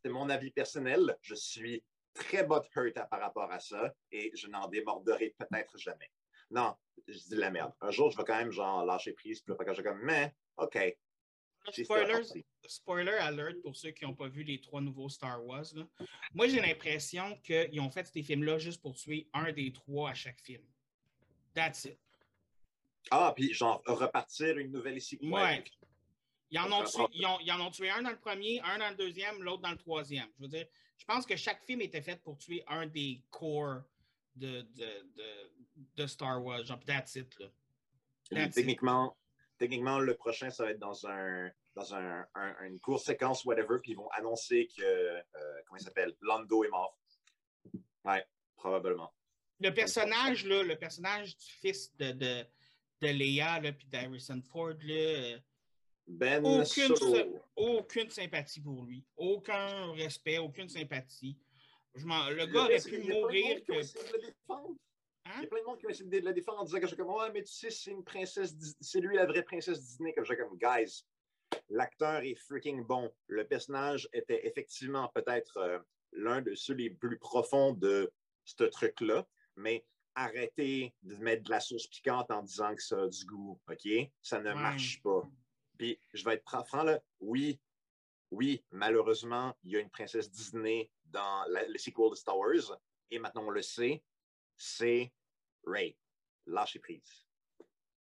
C'est mon avis personnel. Je suis très hurt par rapport à ça et je n'en démorderai peut-être jamais. Non, je dis la merde. Un jour, je vais quand même genre lâcher prise, puis quand je vais comme, mais, OK. Spoiler alert pour ceux qui n'ont pas vu les trois nouveaux Star Wars. Moi, j'ai l'impression qu'ils ont fait ces films-là juste pour tuer un des trois à chaque film. That's it. Ah, puis genre repartir une nouvelle séquence. Ouais. Ils en, ont tué, ils, en ont tué un dans le premier, un dans le deuxième, l'autre dans le troisième. Je veux dire, je pense que chaque film était fait pour tuer un des corps de, de, Star Wars. Genre, that's it. Là. techniquement, techniquement, le prochain, ça va être dans un dans un, une courte séquence, whatever, puis ils vont annoncer que, euh, comment il s'appelle, Lando est mort. Ouais, probablement. Le personnage, là, le personnage du fils de, de, de Leia, puis d'Harrison Ford, là, euh, ben aucune, aucune sympathie pour lui. Aucun respect, aucune sympathie. Je le gars aurait pu mourir que. Hein? Il y a plein de monde qui ont essayé de la défendre en disant que je comme Ouais, mais tu sais, c'est une princesse, c'est lui la vraie princesse Disney. Que j'ai comme Guys, l'acteur est freaking bon. Le personnage était effectivement peut-être euh, l'un de ceux les plus profonds de ce truc-là, mais arrêtez de mettre de la sauce piquante en disant que ça a du goût, OK? Ça ne marche pas. Puis je vais être franc là, oui, oui, malheureusement, il y a une princesse Disney dans le sequel de Star Wars, et maintenant on le sait, c'est Ray. Lâchez prise.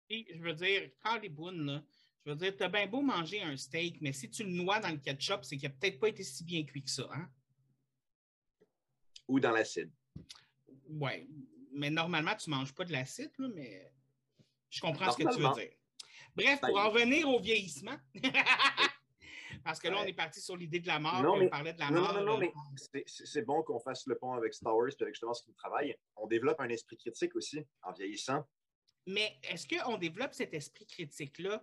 Et je veux dire, Carly Boone, là, je veux dire, t'as bien beau manger un steak, mais si tu le noies dans le ketchup, c'est qu'il n'a peut-être pas été si bien cuit que ça, hein? Ou dans l'acide. Oui, mais normalement, tu ne manges pas de l'acide, mais je comprends ce que tu veux dire. Bref, pour en venir au vieillissement, parce que là, on est parti sur l'idée de la mort, on parlait de la mort. Non, non, non, mais c'est bon qu'on fasse le pont avec Star Wars et avec justement ce qui travaille. On développe un esprit critique aussi en vieillissant. Mais est-ce qu'on développe cet esprit critique-là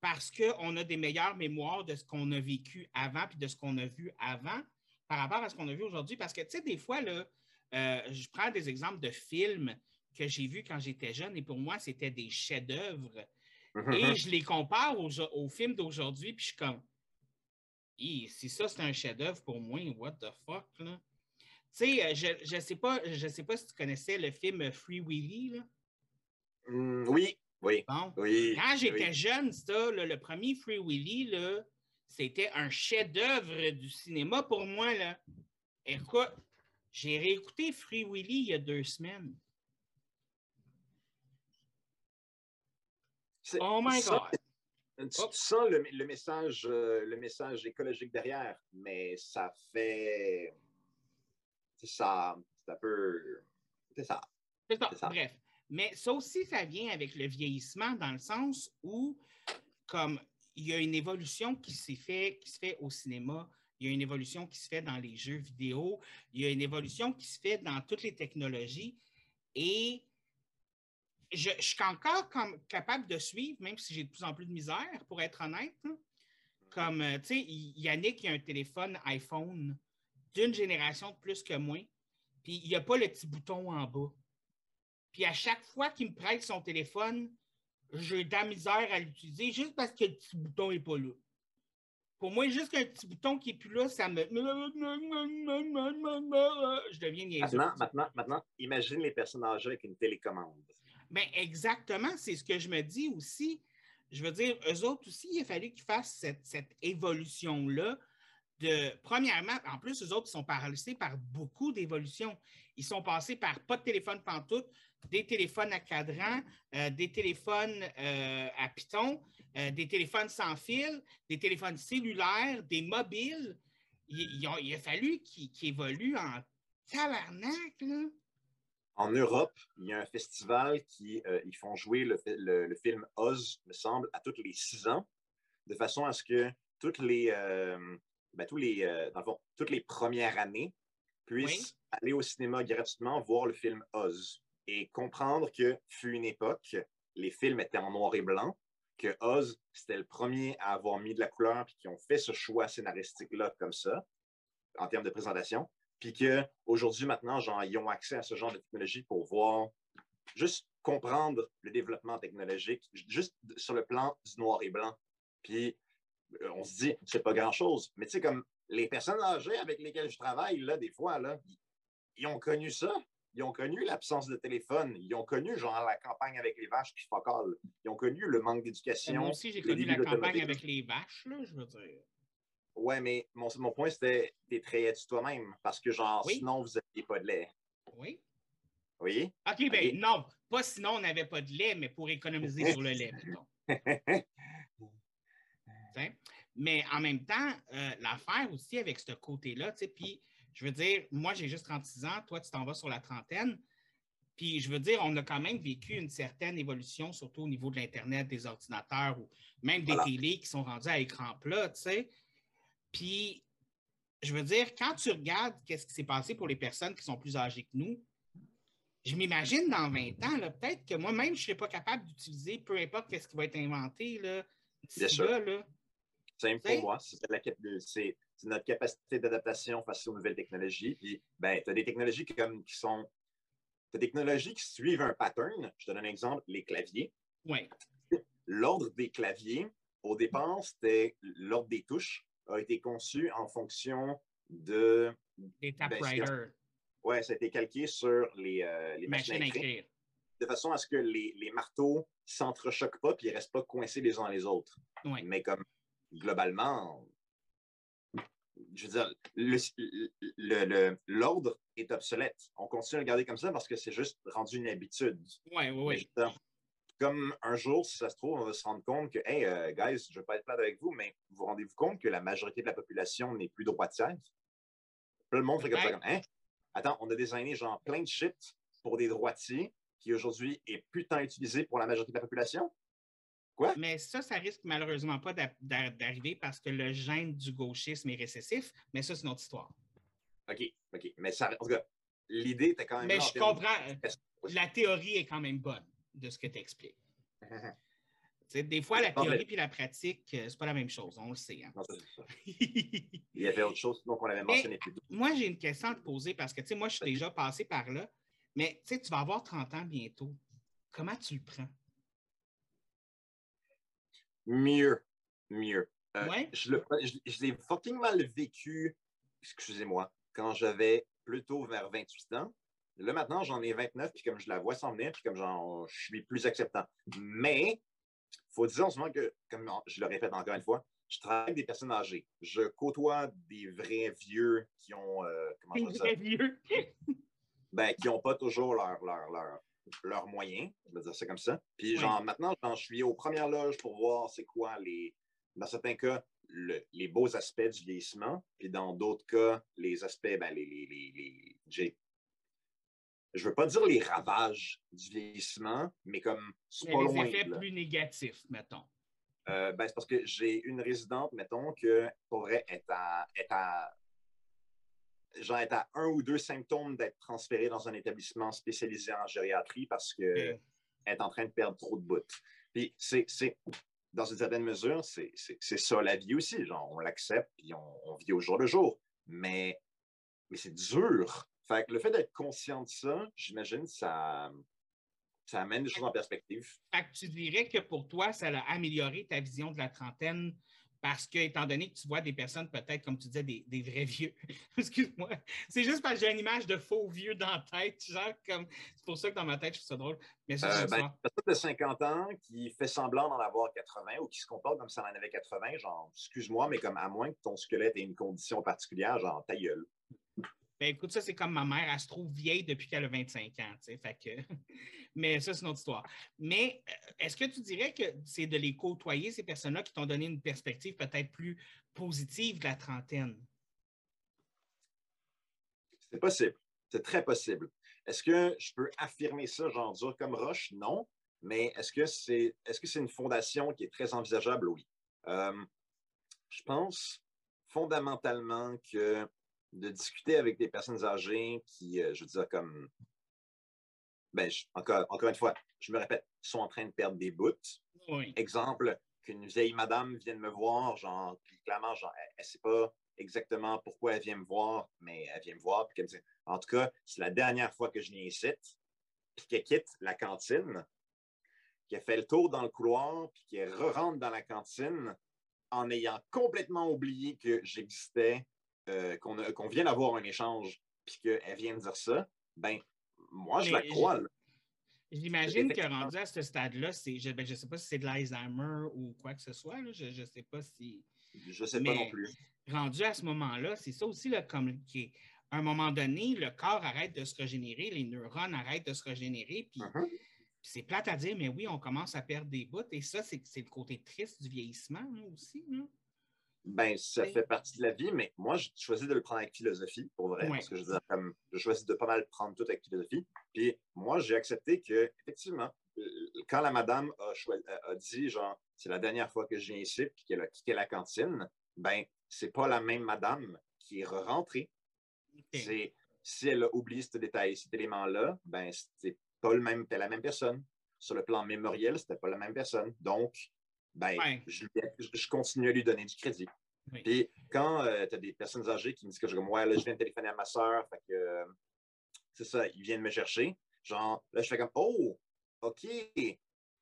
parce qu'on a des meilleures mémoires de ce qu'on a vécu avant puis de ce qu'on a vu avant par rapport à ce qu'on a vu aujourd'hui? Parce que, tu sais, des fois, là, euh, je prends des exemples de films que j'ai vus quand j'étais jeune et pour moi, c'était des chefs-d'œuvre et je les compare aux, films d'aujourd'hui, puis je suis comme, si ça c'est un chef-d'œuvre pour moi, what the fuck, là? Tu sais, euh, je ne sais, pas, je sais pas si tu connaissais le film Free Willy, là. Mmh, oui, oui. Bon. oui Quand j'étais jeune, ça, le premier Free Willy, là, c'était un chef-d'œuvre du cinéma pour moi, là. Écoute, j'ai réécouté Free Willy il y a deux semaines. Oh my God! Tu, sens le, message, euh, le message écologique derrière, mais ça fait. C'est ça. C'est un peu. C'est ça. C'est ça. Bref. Mais ça aussi, ça vient avec le vieillissement dans le sens où, comme il y a une évolution qui s'est fait, qui se fait au cinéma, il y a une évolution qui se fait dans les jeux vidéo, il y a une évolution qui se fait dans toutes les technologies. Et je, suis encore capable de suivre, même si j'ai de plus en plus de misère, pour être honnête. Comme, euh, tu sais, Yannick, il a un téléphone iPhone d'une génération de plus que moi, puis il n'y a pas le petit bouton en bas. Puis à chaque fois qu'il me prête son téléphone, j'ai de la misère à l'utiliser juste parce que le petit bouton n'est pas là. Pour moi, juste un petit bouton qui est plus là, ça me. Je deviens niaiseux. Maintenant, maintenant, maintenant, imagine les personnes âgées avec une télécommande. Ben exactement, c'est ce que je me dis aussi. Je veux dire, eux autres aussi, il a fallu qu'ils fassent cette, cette évolution-là. De, premièrement, en plus, eux autres sont passés par beaucoup d'évolutions. Ils sont passés par pas de téléphone pantoute, des téléphones à cadran, euh, des téléphones euh, à piton, euh, des téléphones sans fil, des téléphones cellulaires, des mobiles. Il, a, fallu qu'ils qu'ils évoluent en tabarnak, là. En Europe, il y a un festival qui euh, ils font jouer le, fi- le- le film Oz, me semble, à toutes les six ans, de façon à ce que toutes les, euh, ben, tous les, euh, dans le fond, toutes les premières années puissent aller au cinéma gratuitement voir le film Oz et comprendre que fut une époque, les films étaient en noir et blanc, que Oz, c'était le premier à avoir mis de la couleur, puis qui ont fait ce choix scénaristique-là comme ça, en termes de présentation puis qu'aujourd'hui, maintenant, genre, ils ont accès à ce genre de technologie pour voir, juste comprendre le développement technologique, juste sur le plan du noir et blanc. Puis euh, on se dit, c'est pas grand-chose. Mais tu sais, comme les personnes âgées avec lesquelles je travaille, là, des fois, là, ils, ils ont connu ça. Ils ont connu l'absence de téléphone. Ils ont connu, genre, la campagne avec les vaches qui focalent. Ils ont connu le manque d'éducation. Moi aussi, j'ai connu la campagne avec les vaches, là, je veux dire. Ouais, mais mon, mon point, c'était t'étrayais-tu toi-même? Parce que, genre, Oui. sinon, vous n'aviez pas de lait. Oui. Oui? OK, ben Ok. non, pas sinon on n'avait pas de lait, mais pour économiser sur le lait, plutôt. Mais en même temps, euh, l'affaire aussi avec ce côté-là, tu sais, puis je veux dire, moi j'ai juste 36 ans, toi tu t'en vas sur la trentaine, puis je veux dire, on a quand même vécu une certaine évolution, surtout au niveau de l'Internet, des ordinateurs ou même des Voilà. télés qui sont rendus à écran plat, tu sais. Puis, je veux dire, quand tu regardes qu'est-ce qui s'est passé pour les personnes qui sont plus âgées que nous, je m'imagine dans 20 ans, peut-être que moi-même, je ne serais pas capable d'utiliser, peu importe qu'est-ce qui va être inventé, là, Bien sûr. là, là. Simple pour moi, c'est notre capacité d'adaptation face aux nouvelles technologies. Puis, ben, tu as des technologies qui, comme, qui sont. Tu des technologies qui suivent un pattern. Je te donne un exemple, les claviers. Oui, L'ordre des claviers, au départ, c'était l'ordre des touches, a été conçu en fonction de. des Ben, typewriters, Ouais, ça a été calqué sur les, euh, les machines machines à écrire, écrire. de façon à ce que les, les marteaux s'entrechoquent pas puis ils restent pas coincés les uns les autres. Oui. Mais comme globalement, je veux dire, le- le- le- l'ordre est obsolète. On continue à le garder comme ça parce que c'est juste rendu une habitude. Oui, oui, oui. Comme un jour, si ça se trouve, on va se rendre compte que, hey, euh, guys, je ne veux pas être plate avec vous, mais vous rendez-vous compte que la majorité de la population n'est plus droitière? Le monde fait comme ça, comme, hein? Attends, on a designé genre plein de shit pour des droitiers qui aujourd'hui est plus tant utilisé pour la majorité de la population? Quoi? Mais ça, ça risque malheureusement pas d'a- d'a- d'arriver parce que le gène du gauchisme est récessif, mais ça, c'est une autre histoire. OK, OK. Mais ça, en tout cas, l'idée était quand même. Mais je comprends, la théorie est quand même bonne de ce que tu expliques. des fois, la théorie et la pratique, euh, c'est pas la même chose, on le sait. hein. Non, ça. Il y avait autre chose donc on l'avait mentionné plus tôt. moi, j'ai une question à te poser parce que, tu sais, moi, je suis déjà passé par là, mais tu vas avoir 30 ans bientôt. Comment tu le prends? Mieux. Mieux. Euh, Ouais. Je l'ai fucking mal vécu, excusez-moi, quand j'avais plutôt vers 28 ans. Là, maintenant, j'en ai 29, puis comme je la vois s'en venir, puis comme je suis plus acceptant. Mais, faut dire en ce moment que, comme je le répète encore une fois, je travaille avec des personnes âgées. Je côtoie des vrais vieux qui ont, euh, comment je dire ça? Vieux. ben, qui n'ont pas toujours leurs leur, leur, leurs moyens, je vais dire ça comme ça. Puis, Oui. genre, maintenant, j'en suis aux premières loges pour voir c'est quoi les, dans certains cas, le- les beaux aspects du vieillissement, puis dans d'autres cas, les aspects, ben, les, les, les, les- je veux pas dire les ravages du vieillissement, mais comme, c'est Mais pas les loin. effets là. plus négatifs, mettons. Euh, ben, c'est parce que j'ai une résidente, mettons, que pourrait être à, être à, genre être à un ou deux symptômes d'être transférée dans un établissement spécialisé en gériatrie parce qu'elle est en train de perdre trop de bouts. Puis c'est, c'est- dans une certaine mesure, c'est, c'est, c'est ça la vie aussi. Genre, on l'accepte, puis on, on vit au jour le jour. Mais, mais c'est dur. Fait que le fait d'être conscient de ça, j'imagine, ça, ça amène des choses en perspective. Fait que tu dirais que pour toi, ça a amélioré ta vision de la trentaine Parce que, étant donné que tu vois des personnes, peut-être, comme tu disais, des, des vrais vieux, excuse-moi, c'est juste parce que j'ai une image de faux vieux dans la tête, genre, comme, c'est pour ça que dans ma tête, je trouve ça drôle. Mais ça, Euh, ben, une personne de 50 ans qui fait semblant d'en avoir 80 ou qui se comporte comme si elle en avait 80, genre, excuse-moi, mais comme à moins que ton squelette ait une condition particulière, genre, ta gueule. Ben écoute, ça, c'est comme ma mère, elle se trouve vieille depuis qu'elle a 25 ans, tu sais. Mais ça, c'est une autre histoire. Mais euh, est-ce que tu dirais que c'est de les côtoyer, ces personnes-là, qui t'ont donné une perspective peut-être plus positive de la trentaine? C'est possible. C'est très possible. Est-ce que je peux affirmer ça, genre dur comme roche? Non. Mais est-ce que c'est est-ce que c'est une fondation qui est très envisageable? Oui. Euh, je pense fondamentalement que de discuter avec des personnes âgées qui, euh, je veux dire, comme ben, je- encore, encore une fois, je me répète, sont en train de perdre des bouts. Oui. Exemple, qu'une vieille madame vienne me voir, genre, puis clairement, genre, elle ne sait pas exactement pourquoi elle vient me voir, mais elle vient me voir, puis qu'elle me dit, en tout cas, c'est la dernière fois que je viens ici, puis qu'elle quitte la cantine, qu'elle fait le tour dans le couloir, puis qu'elle re-rentre dans la cantine en ayant complètement oublié que j'existais, euh, qu'on qu'on vient d'avoir un échange, puis qu'elle vient me dire ça, ben, moi, je Mais la crois. J'imagine que rendu à ce stade-là, je ne sais pas si c'est de l'Alzheimer ou quoi que ce soit, là, je ne sais pas si... Je sais Mais- pas non plus. rendu à ce moment-là, c'est ça aussi, là, comme à un moment donné, le corps arrête de se régénérer, les neurones arrêtent de se régénérer, puis puis c'est plate à dire, mais oui, on commence à perdre des bouts, et ça, c'est c'est le côté triste du vieillissement là, aussi. là. Ben, ça fait partie de la vie, mais moi, j'ai choisi de le prendre avec philosophie, pour vrai, parce que je veux dire, comme, je choisis de pas mal prendre tout avec philosophie. Puis moi, j'ai accepté que, effectivement, euh, quand la madame a, dit, genre, c'est la dernière fois que je viens ici, puis qu'elle a quitté la cantine, ben, c'est pas la même madame qui est rentrée. OK. C'est, si elle a oublié ce détail, cet élément-là, ben, c'est pas le même, la même personne. Sur le plan mémoriel, c'était pas la même personne. Donc, ben, Ouais. je, je continue à lui donner du crédit. Oui. Puis quand tu as des personnes âgées qui me disent que je comme ouais, là, je viens de téléphoner à ma soeur, fait que euh, c'est ça, ils viennent me chercher. Genre, là, je fais comme Oh, OK.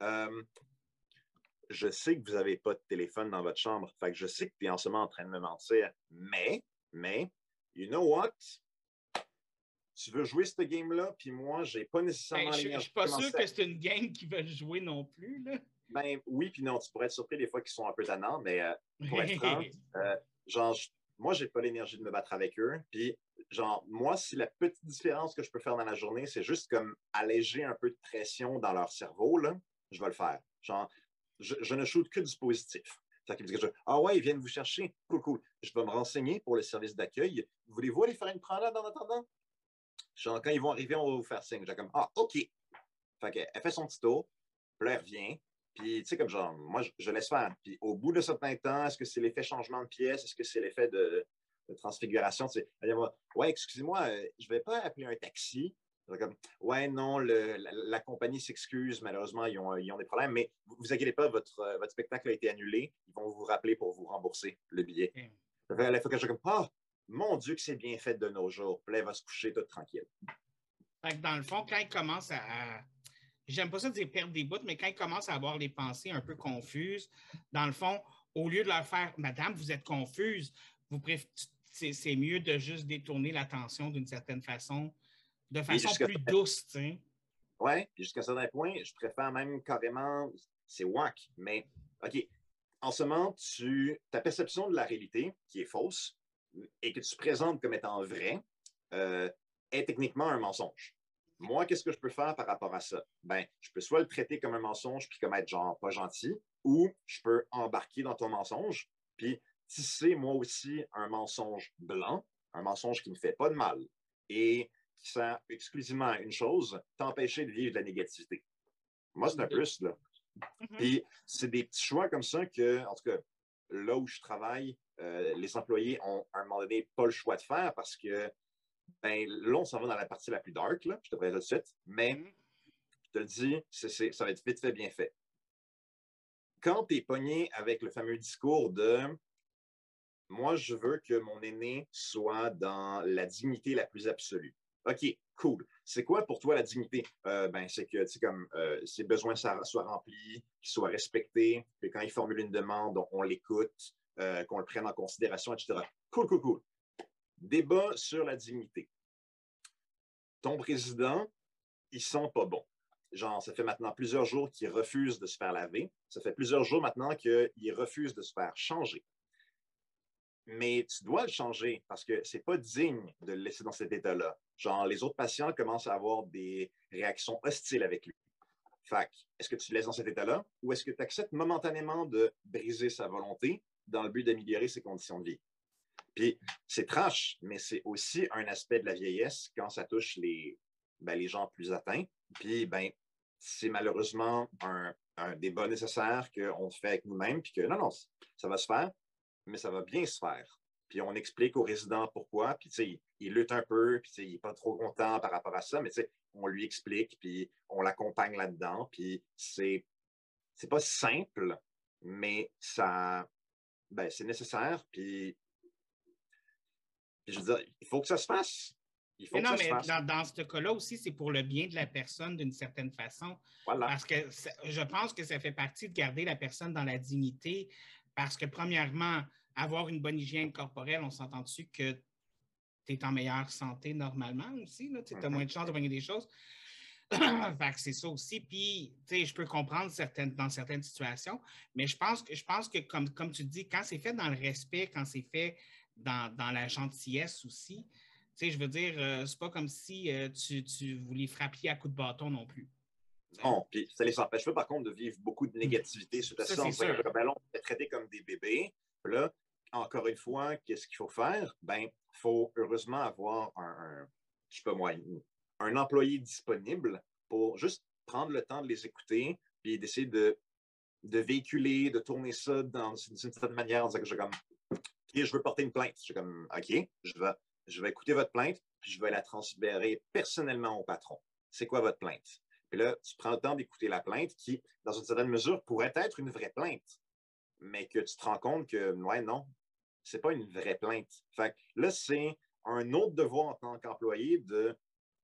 Euh, je sais que vous n'avez pas de téléphone dans votre chambre. Fait que je sais que tu es en ce moment en train de me mentir. Mais, mais, you know what? Tu veux jouer ce game-là, puis moi, j'ai pas Ben, nécessairement je je l'énergie suis pas sûr que c'est une gang qui veulent jouer non plus. Là. Ben oui, puis non, tu pourrais être surpris des fois qu'ils sont un peu tannants, mais euh, pour être franc, euh, genre, je- moi, j'ai pas l'énergie de me battre avec eux. Puis, genre, moi, si la petite différence que je peux faire dans la journée, c'est juste comme alléger un peu de pression dans leur cerveau, là, je vais le faire. Genre, je, je ne shoot que du positif. Qu'ils me disent que je- Ah ouais, ils viennent vous chercher. Cool, cool. Je vais me renseigner pour le service d'accueil. Voulez-vous aller faire une promenade en attendant? Genre, quand ils vont arriver, on va vous faire signe. J'ai comme Ah, OK. Fait qu'elle fait son petit tour, puis là, elle revient. Puis, tu sais, comme genre, moi, je, je laisse faire. Puis, au bout de certain temps, est-ce que c'est l'effet changement de pièce? Est-ce que c'est l'effet de, de transfiguration? Tu sais, ouais, excusez-moi, euh, je vais pas appeler un taxi. Comme, ouais, non, le- la, la compagnie s'excuse. Malheureusement, ils ont, ils ont des problèmes. Mais vous, vous inquiétez pas, votre, euh, votre spectacle a été annulé. Ils vont vous rappeler pour vous rembourser le billet. Ça fait- La fois que je suis comme, ah, mon Dieu, que c'est bien fait de nos jours. Puis là, elle va se coucher toute tranquille. Fait que dans le fond, quand ils commencent à. J'aime pas ça dire perdre des bouts, mais quand ils commencent à avoir les pensées un peu confuses, dans le fond, au lieu de leur faire Madame, vous êtes confuse, vous c'est mieux de juste détourner l'attention d'une certaine façon, de façon plus douce, puis jusqu'à un certain point, je préfère même carrément, c'est whack, mais OK, en ce moment, tu, ta perception de la réalité, qui est fausse, et que tu présentes comme étant vrai, euh, est techniquement un mensonge. Moi, qu'est-ce que je peux faire par rapport à ça? Ben, je peux soit le traiter comme un mensonge, puis comme être genre pas gentil, ou je peux embarquer dans ton mensonge, puis tisser moi aussi un mensonge blanc, un mensonge qui ne fait pas de mal, et qui sert exclusivement à une chose, t'empêcher de vivre de la négativité. Moi, c'est un plus, là. Mhm. Puis c'est des petits choix comme ça que, en tout cas, là où je travaille, euh, les employés ont à un moment donné pas le choix de faire parce que, ben, là, on s'en va dans la partie la plus dark, là, je te préviens tout de suite, mais Mhm. je te le dis, ça va être vite fait, bien fait. Quand tu es pogné avec le fameux discours de moi, je veux que mon aîné soit dans la dignité la plus absolue. OK, cool. C'est quoi pour toi la dignité? Euh, ben, c'est que, tu sais, comme euh, ses besoins soient soient remplis, qu'ils soient respectés, que quand il formule une demande, on, on l'écoute, euh, qu'on le prenne en considération, etc. Cool, cool, cool. Débat sur la dignité. Ton président, il sent pas bon. Genre, ça fait maintenant plusieurs jours qu'il refuse de se faire laver. Ça fait plusieurs jours maintenant qu'il refuse de se faire changer. Mais tu dois le changer parce que c'est pas digne de le laisser dans cet état-là. Genre, les autres patients commencent à avoir des réactions hostiles avec lui. Fait est-ce que tu le laisses dans cet état-là ou est-ce que tu acceptes momentanément de briser sa volonté dans le but d'améliorer ses conditions de vie? Puis, c'est trash, mais c'est aussi un aspect de la vieillesse quand ça touche les, ben, les gens plus atteints. Puis, ben, c'est malheureusement un, débat nécessaire qu'on fait avec nous-mêmes, puis que non, non, ça va se faire, mais ça va bien se faire. Puis on explique aux résidents pourquoi, puis sais, il, lutte un peu, puis il n'est pas trop content par rapport à ça, mais on lui explique, puis on l'accompagne là-dedans, puis c'est, c'est pas simple, mais ça, ben, c'est nécessaire, puis, je veux dire, il faut que ça se fasse. Il faut mais non, mais dans, dans, ce cas-là aussi, c'est pour le bien de la personne d'une certaine façon. Voilà. Parce que je pense que ça fait partie de garder la personne dans la dignité. Parce que, premièrement, avoir une bonne hygiène corporelle, on s'entend dessus que tu es en meilleure santé normalement aussi. Tu as moins de chances de gagner des choses. c'est ça aussi. Puis, tu sais, je peux comprendre certaines, dans certaines situations, mais je pense que, je pense que comme, comme tu dis, quand c'est fait dans le respect, quand c'est fait dans, dans, la gentillesse aussi, tu sais, je veux dire, euh, c'est pas comme si euh, tu, tu voulais frapper à coups de bâton non plus. Non, puis ça les empêche pas, par contre, de vivre beaucoup de négativité sur la ça, Le ballon est traité comme des bébés. Là, encore une fois, qu'est-ce qu'il faut faire? Ben, il faut heureusement avoir un, je sais pas moi, un employé disponible pour juste prendre le temps de les écouter, puis d'essayer de, de véhiculer, de tourner ça dans une, certaine manière en disant que je comme, je veux porter une plainte. Je suis comme, OK, je vais, écouter votre plainte, puis je vais la transférer personnellement au patron. C'est quoi votre plainte? Puis là, tu prends le temps d'écouter la plainte qui, dans une certaine mesure, pourrait être une vraie plainte, mais que tu te rends compte que, ouais, non, c'est pas une vraie plainte. Fait là, c'est un autre devoir en tant qu'employé de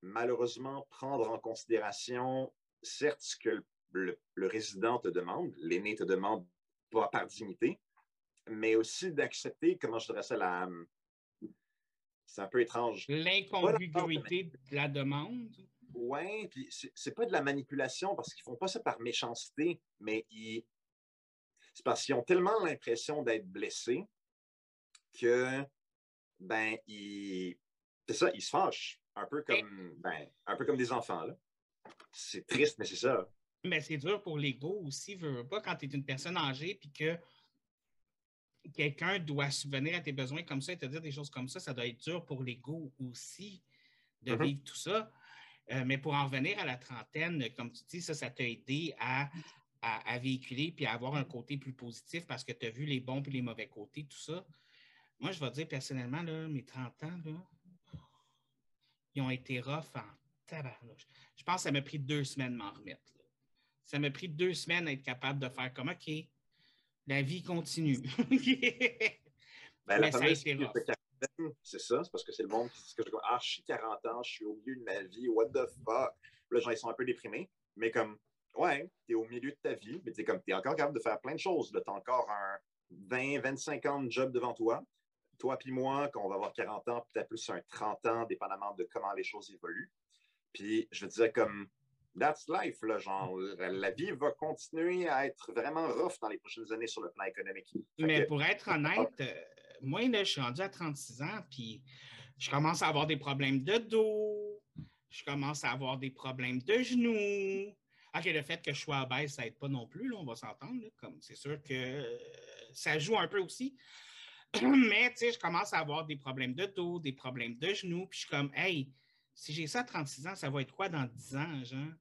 malheureusement prendre en considération, certes, ce que le, résident te demande, l'aîné te demande pas par dignité, mais aussi d'accepter, comment je dirais ça, la. C'est un peu étrange. L'incongruité de la demande? Oui, puis c'est pas de la manipulation parce qu'ils font pas ça par méchanceté, mais ils. C'est parce qu'ils ont tellement l'impression d'être blessés que, ben, ils. C'est ça, ils se fâchent. Un peu comme, ben, un peu comme des enfants, là. C'est triste, mais c'est ça. Mais c'est dur pour l'ego aussi, veux pas, quand tu es une personne âgée puis que quelqu'un doit subvenir à tes besoins comme ça et te dire des choses comme ça, ça doit être dur pour l'ego aussi de mm-hmm. vivre tout ça. Euh, mais pour en revenir à la trentaine, comme tu dis, ça, ça t'a aidé à, à, véhiculer puis à avoir un côté plus positif parce que tu as vu les bons et les mauvais côtés, tout ça. Moi, je vais dire personnellement, là, mes 30 ans, là, ils ont été rough en tabarnouche. Je pense que ça m'a pris deux semaines de m'en remettre. Ça m'a pris deux semaines d'être capable de faire comme OK, la vie continue. ben, la c'est ça, c'est parce que c'est le monde qui dit que je Ah, je suis 40 ans, je suis au milieu de ma vie, what the fuck? Là, gens, ils sont un peu déprimés, mais comme, ouais, t'es au milieu de ta vie, mais t'es comme, t'es encore capable de faire plein de choses. T'as encore un 20, 25 ans de job devant toi toi puis moi, quand on va avoir 40 ans, peut-être plus un 30 ans, dépendamment de comment les choses évoluent. Puis je veux comme that's life, là, genre la vie va continuer à être vraiment rough dans les prochaines années sur le plan économique. Mais pour être honnête, euh, moi, là, je suis rendu à 36 ans, puis je commence à avoir des problèmes de dos, je commence à avoir des problèmes de genoux. OK, le fait que je sois baisse, ça n'aide pas non plus, là, on va s'entendre. Comme c'est sûr que ça joue un peu aussi. Mais, tu sais, je commence à avoir des problèmes de dos, des problèmes de genoux, puis je suis comme, hey, si j'ai ça à 36 ans, ça va être quoi dans 10 ans, genre?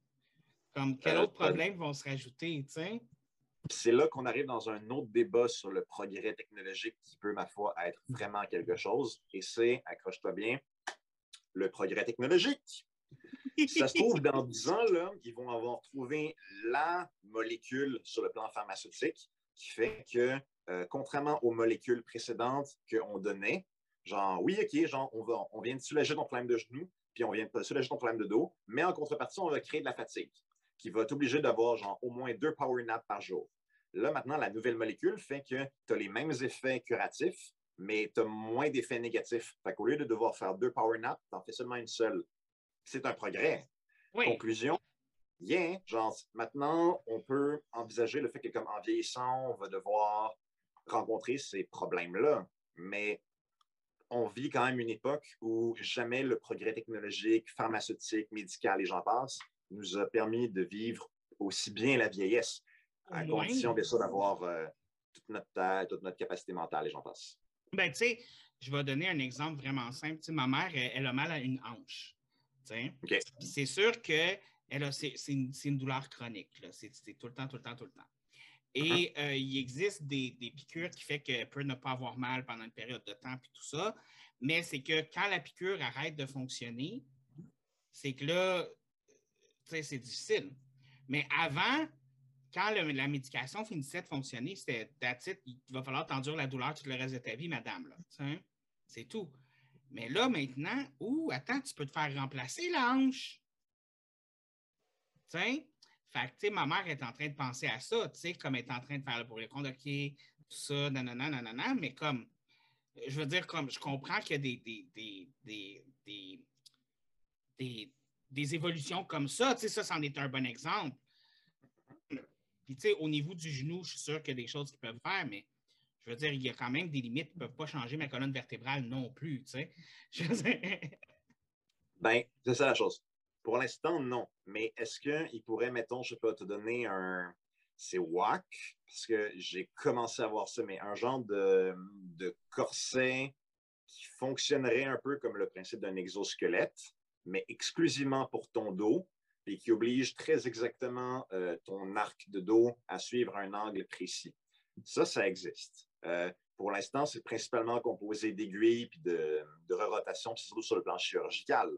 Comme, quels euh, autres problèmes vont se rajouter, tu sais? C'est là qu'on arrive dans un autre débat sur le progrès technologique qui peut, ma foi, être vraiment quelque chose. Et c'est, accroche-toi bien, le progrès technologique. ça se trouve, dans 10 ans, là, ils vont avoir trouvé la molécule sur le plan pharmaceutique qui fait que euh, contrairement aux molécules précédentes qu'on donnait, genre, oui, OK, genre, on, va, on vient de soulager ton problème de genou, puis on vient de soulager ton problème de dos, mais en contrepartie, on va créer de la fatigue, qui va t'obliger d'avoir, genre, au moins deux power naps par jour. Là, maintenant, la nouvelle molécule fait que tu as les mêmes effets curatifs, mais tu as moins d'effets négatifs. Fait qu'au lieu de devoir faire deux power naps, tu en fais seulement une seule. C'est un progrès. Conclusion, bien, genre, maintenant, on peut envisager le fait que, comme en vieillissant, on va devoir rencontrer ces problèmes-là. Mais on vit quand même une époque où jamais le progrès technologique, pharmaceutique, médical et j'en passe nous a permis de vivre aussi bien la vieillesse, à condition, bien sûr, d'avoir euh, toute notre taille, toute notre capacité mentale et j'en passe. Ben, tu sais, je vais donner un exemple vraiment simple. ma mère, elle, a mal à une hanche. C'est sûr que c'est une, une, douleur chronique. C'est tout le temps, tout le temps, tout le temps. Et uh-huh. euh, il existe des, des, piqûres qui font qu'elle peut ne pas avoir mal pendant une période de temps et tout ça. Mais c'est que quand la piqûre arrête de fonctionner, c'est que là, c'est difficile. Mais avant, quand la médication finissait de fonctionner, c'était il va falloir t'endurer la douleur tout le reste de ta vie, madame. C'est tout. Mais là, maintenant, ou attends, tu peux te faire remplacer la hanche. Fait que, ma mère est en train de penser à ça, comme elle est en train de faire le pour les comptes, OK, tout ça, nanana, nanana, mais comme, je veux dire, comme, je comprends qu'il y a des, des, des, des, des évolutions comme ça, tu sais, ça, c'en est un bon exemple. Puis, tu sais, au niveau du genou, je suis sûr qu'il y a des choses qu'ils peuvent faire, mais je veux dire, il y a quand même des limites. Ils ne peuvent pas changer ma colonne vertébrale non plus, tu sais. ben, c'est ça la chose. Pour l'instant, non. Mais est-ce qu'il pourrait, mettons, je pas, te donner un. C'est WAC, parce que j'ai commencé à voir ça, mais un genre de, de corset qui fonctionnerait un peu comme le principe d'un exosquelette, mais exclusivement pour ton dos, et qui oblige très exactement euh, ton arc de dos à suivre un angle précis. Ça, ça existe. Euh, pour l'instant, c'est principalement composé d'aiguilles et de, de rotation, surtout sur le plan chirurgical.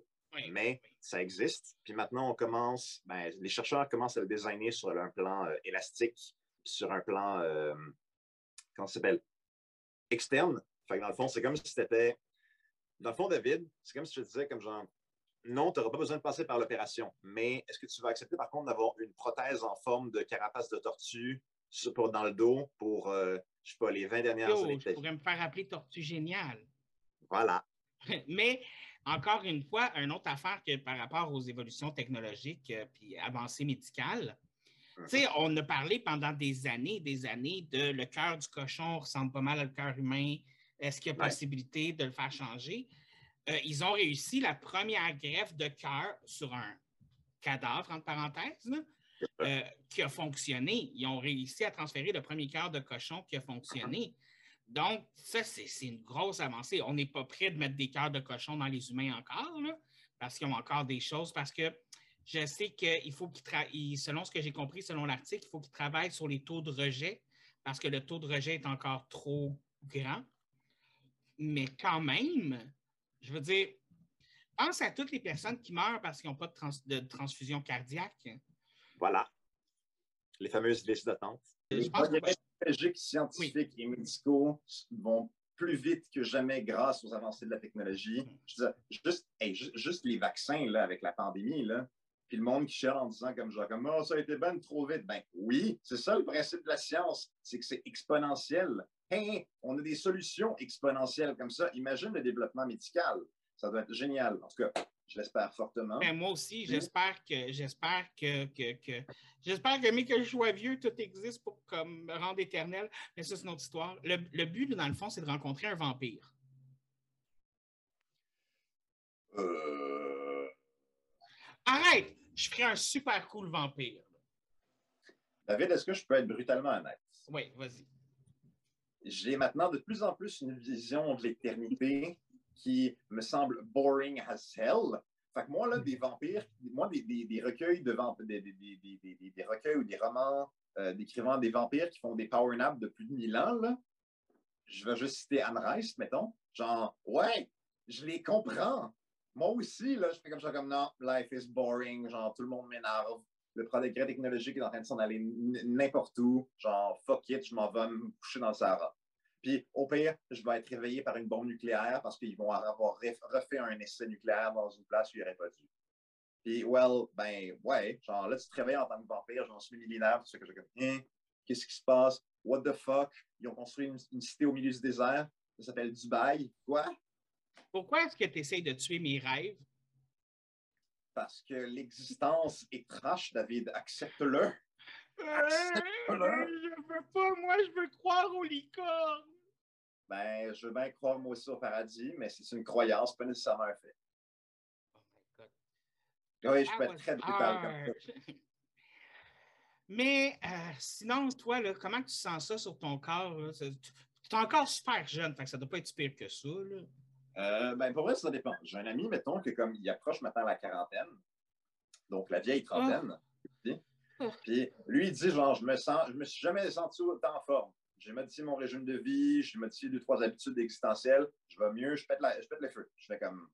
Mais ça existe. Puis maintenant, on commence, ben, les chercheurs commencent à le designer sur un plan euh, élastique, sur un plan, comment ça s'appelle, externe. Fait dans le fond, c'est comme si c'était, dans le fond, David, c'est comme si je te disais, comme genre, non, tu n'auras pas besoin de passer par l'opération, mais est-ce que tu vas accepter par contre d'avoir une prothèse en forme de carapace de tortue pour, dans le dos pour, euh, je sais pas, les 20 dernières années? Je pourrais me faire appeler tortue géniale. Voilà. mais encore une fois, une autre affaire que par rapport aux évolutions technologiques et euh, avancées médicales, tu sais, on a parlé pendant des années, des années de le cœur du cochon ressemble pas mal au cœur humain. Est-ce qu'il y a possibilité de le faire changer? Euh, ils ont réussi la première greffe de cœur sur un cadavre, entre parenthèses, euh, qui a fonctionné. Ils ont réussi à transférer le premier cœur de cochon qui a fonctionné. Donc, ça, c'est une grosse avancée. On n'est pas prêt de mettre des cœurs de cochon dans les humains encore, parce qu'ils ont encore des choses, parce que je sais qu'il faut qu'ils travaillent, selon ce que j'ai compris, selon l'article, il faut qu'ils travaillent sur les taux de rejet, parce que le taux de rejet est encore trop grand. Mais quand même, je veux dire, pense à toutes les personnes qui meurent parce qu'ils n'ont pas de, transfusion cardiaque. Voilà. Les fameuses listes d'attente. Les progrès technologiques, scientifiques et médicaux vont plus vite que jamais grâce aux avancées de la technologie. Mm. juste, juste, les vaccins là, avec la pandémie, là, puis le monde qui cherche en disant comme genre, comme, oh, ça a été ben trop vite. Ben oui, c'est ça le principe de la science, c'est que c'est exponentiel. Hey, on a des solutions exponentielles comme ça. Imagine le développement médical. Ça doit être génial. En tout cas, je l'espère fortement. Ben, moi aussi, j'espère que j'espère que, que, j'espère que mais que je sois vieux, tout existe pour comme, me rendre éternel. Mais ça, c'est notre histoire. Le, le but, dans le fond, c'est de rencontrer un vampire. Euh... Arrête! Je ferai un super cool vampire. David, est-ce que je peux être brutalement honnête? Oui, vas-y j'ai maintenant de plus en plus une vision de l'éternité qui me semble boring as hell. Fait que moi, là, des vampires, moi, des, des, recueils de des, des, recueils ou des romans euh, décrivant des vampires qui font des power naps de plus de 1000 ans, là, je vais juste citer Anne Rice, mettons. Genre, ouais, je les comprends. Moi aussi, là, je fais comme ça, comme non, life is boring, genre, tout le monde m'énerve le progrès technologique est en train de s'en aller n'importe où. Genre, fuck it, je m'en vais me coucher dans le Sahara. Puis, au pire, je vais être réveillé par une bombe nucléaire parce qu'ils vont avoir refait un essai nucléaire dans une place où il n'y aurait pas dû. Puis, well, ben, ouais, genre là, tu te réveilles en tant que vampire, j'en suis millénaire, tu sais que comme, hein, Qu'est-ce qui se passe? What the fuck? Ils ont construit une, cité au milieu du désert. Ça s'appelle Dubaï. Quoi? Pourquoi est-ce que tu essaies de tuer mes rêves? Parce que l'existence est trash, David. Accepte-le. Accepte-le. Je veux pas, moi, je veux croire aux licornes. Ben, je veux bien croire moi aussi au paradis, mais c'est une croyance, pas nécessairement un fait. Oh my God. Oui, je peux être très brutal comme ça. Mais euh, sinon, toi, là, comment tu sens ça sur ton corps? Tu es encore super jeune, fait que ça doit pas être pire que ça. Là. Euh, ben, pour vrai, ça dépend. J'ai un ami, mettons, que comme il approche maintenant la quarantaine, donc la vieille trentaine, ah. puis, lui, il dit genre, je me sens, je me suis jamais senti autant en forme. J'ai modifié mon régime de vie, j'ai modifié deux, trois habitudes existentielles, je vais mieux, je pète, la, je le feu. Je fais comme,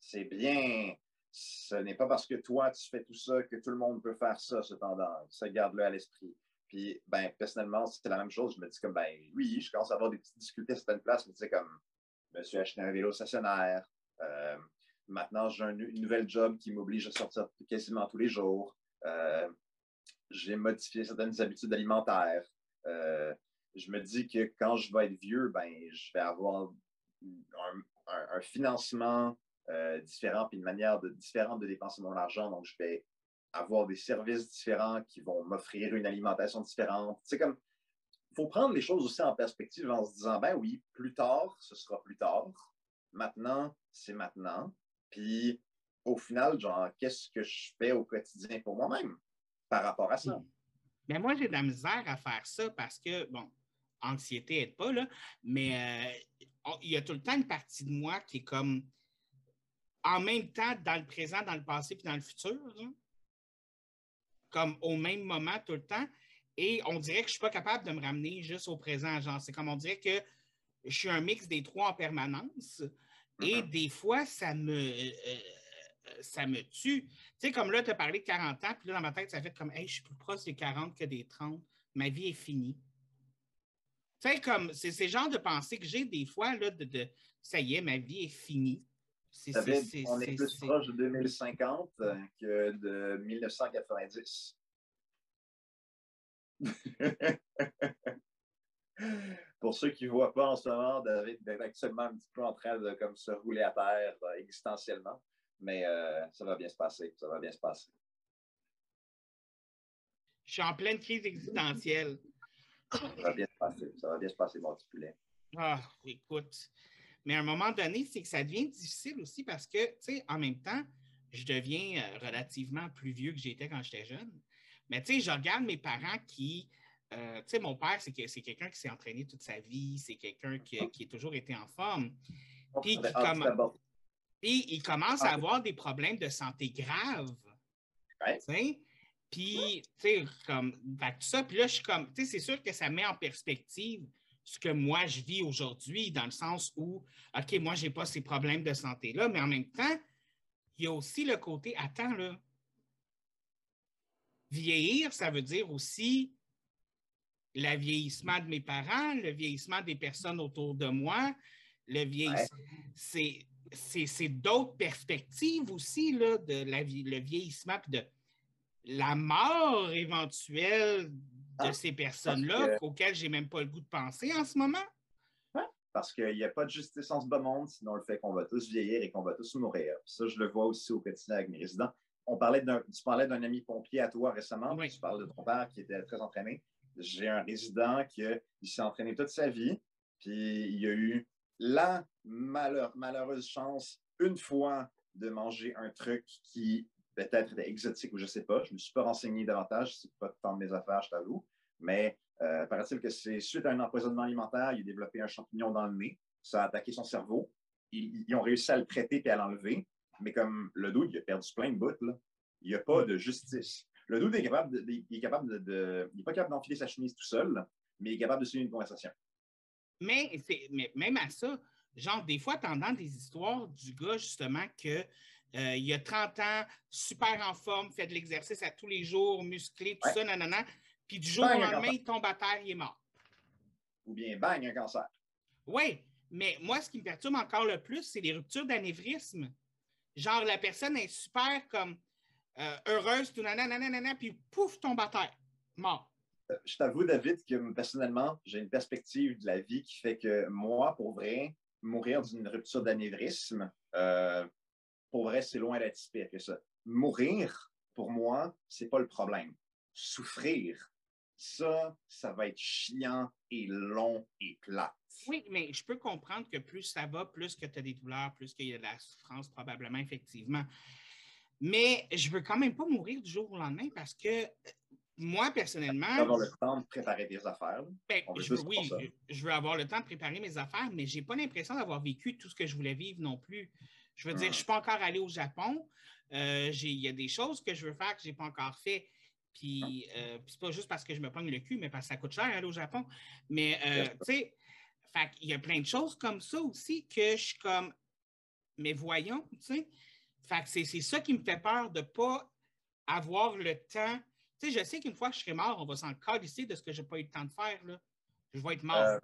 c'est bien, ce n'est pas parce que toi, tu fais tout ça que tout le monde peut faire ça, cependant. Ça, garde-le à l'esprit. Puis, ben, personnellement, c'est la même chose. Je me dis comme, ben, oui, je commence à avoir des petites difficultés à certaines places, mais tu sais, comme, je me suis acheté un vélo stationnaire. Euh, maintenant, j'ai un, une nouvelle job qui m'oblige à sortir quasiment tous les jours. Euh, j'ai modifié certaines habitudes alimentaires. Euh, je me dis que quand je vais être vieux, ben, je vais avoir un financement euh, différents, puis une manière différente de dépenser mon argent. Donc, je vais avoir des services différents qui vont m'offrir une alimentation différente. Comme, il faut prendre les choses aussi en perspective en se disant, ben oui, plus tard, ce sera plus tard. Maintenant, c'est maintenant. Puis, au final, genre, qu'est-ce que je fais au quotidien pour moi-même par rapport à ça? Mais moi, j'ai de la misère à faire ça parce que, bon, anxiété aide pas, là, mais euh, il y a tout le temps une partie de moi qui est comme, en même temps dans le présent, dans le passé puis dans le futur, comme au même moment tout le temps. Et on dirait que je ne suis pas capable de me ramener juste au présent. Genre, c'est comme on dirait que je suis un mix des trois en permanence. Et mm-hmm. des fois, ça me, euh, ça me tue. Tu sais, comme là, tu as parlé de 40 ans, puis là, dans ma tête, ça fait comme, hey, je suis plus proche des 40 que des 30. Ma vie est finie. Sais, comme, c'est ce genre de pensée que j'ai des fois, là, de, ça y est, ma vie est finie on est, plus proche de 2050 euh, que de 1990. Pour ceux qui ne voient pas en ce moment, David est actuellement un petit peu en train de comme, se rouler à terre euh, existentiellement. Mais euh, ça va bien se passer. Ça va bien se passer. Je suis en pleine crise existentielle. Ça va bien se passer. Ça va bien se passer, mon petit poulet. Ah, écoute. Mais à un moment donné, c'est que ça devient difficile aussi parce que, tu sais, en même temps, je deviens euh, relativement plus vieux que j'étais quand j'étais jeune. Mais tu sais, je regarde mes parents qui, euh, tu sais, mon père, c'est quelqu'un qui s'est entraîné toute sa vie, c'est quelqu'un qui, qui, a toujours été en forme. Puis, il commence à ah. avoir des problèmes de santé graves. Puis, tu sais, comme, tout ça, puis là, je suis comme, tu sais, c'est sûr que ça met en perspective ce que moi je vis aujourd'hui, dans le sens où, OK, moi, je n'ai pas ces problèmes de santé-là, mais en même temps, il y a aussi le côté, attends, là, vieillir, ça veut dire aussi le vieillissement de mes parents, le vieillissement des personnes autour de moi, le vieillissement. C'est d'autres perspectives aussi là, de la, le vieillissement, de la mort éventuelle de ah, ces personnes-là auxquelles j'ai même pas le goût de penser en ce moment? parce qu'il n'y a pas de justice en ce bas monde, sinon le fait qu'on va tous vieillir et qu'on va tous mourir. Ça, je le vois aussi au quotidien avec mes résidents. On parlait tu parlais d'un ami pompier à toi récemment, tu parles de ton père qui était très entraîné. J'ai un résident qui s'est entraîné toute sa vie, puis il a eu la malheureuse chance une fois de manger un truc qui peut-être exotique ou je ne sais pas. Je ne me suis pas renseigné davantage, c'est pas tant de mes affaires, je t'avoue. Mais euh, paraît-il que c'est suite à un empoisonnement alimentaire, il a développé un champignon dans le nez, ça a attaqué son cerveau. Ils, ont réussi à le traiter et à l'enlever, mais comme le doute, il a perdu plein de bouts, il n'y a pas de justice. Le doute est capable de, il est capable de, il n'est pas capable d'enfiler sa chemise tout seul, mais il est capable de suivre une conversation. Mais, mais même à ça, genre, des fois, tu entends des histoires du gars, justement, que euh, il y a 30 ans, super en forme, fait de l'exercice à tous les jours, musclé, tout ça, nanana. Puis du jour au lendemain, il tombe à terre, il est mort. Ou bien bang, un cancer. Oui, mais moi, ce qui me perturbe encore le plus, c'est les ruptures d'anévrisme. Genre, la personne est super comme euh, heureuse, tout nanana, nanana, puis pouf, tombe à terre, mort. je t'avoue, David, que personnellement, j'ai une perspective de la vie qui fait que moi, pour vrai, mourir d'une rupture d'anévrisme, euh, pour vrai, c'est loin d'être pire que ça. Mourir, pour moi, c'est pas le problème. Souffrir, ça, ça va être chiant et long et plat. Oui, mais je peux comprendre que plus ça va, plus que tu as des douleurs, plus qu'il y a de la souffrance, probablement, effectivement. Mais je veux quand même pas mourir du jour au lendemain parce que moi, personnellement. avoir le temps de préparer des affaires. Ben, je veux, oui, je veux avoir le temps de préparer mes affaires, mais je n'ai pas l'impression d'avoir vécu tout ce que je voulais vivre non plus. Je veux dire, je ne suis pas encore allé au Japon. Euh, il y a des choses que je veux faire que je n'ai pas encore fait. Puis, euh, c'est pas juste parce que je me pogne le cul, mais parce que ça coûte cher aller au Japon. Mais, euh, tu sais, il y a plein de choses comme ça aussi que je suis comme, mais voyons, tu sais. Fait c'est ça qui me fait peur de ne pas avoir le temps tu sais, je sais qu'une fois que je serai mort, on va s'en calisser de ce que je n'ai pas eu le temps de faire. Là. Je vais être mort. Euh,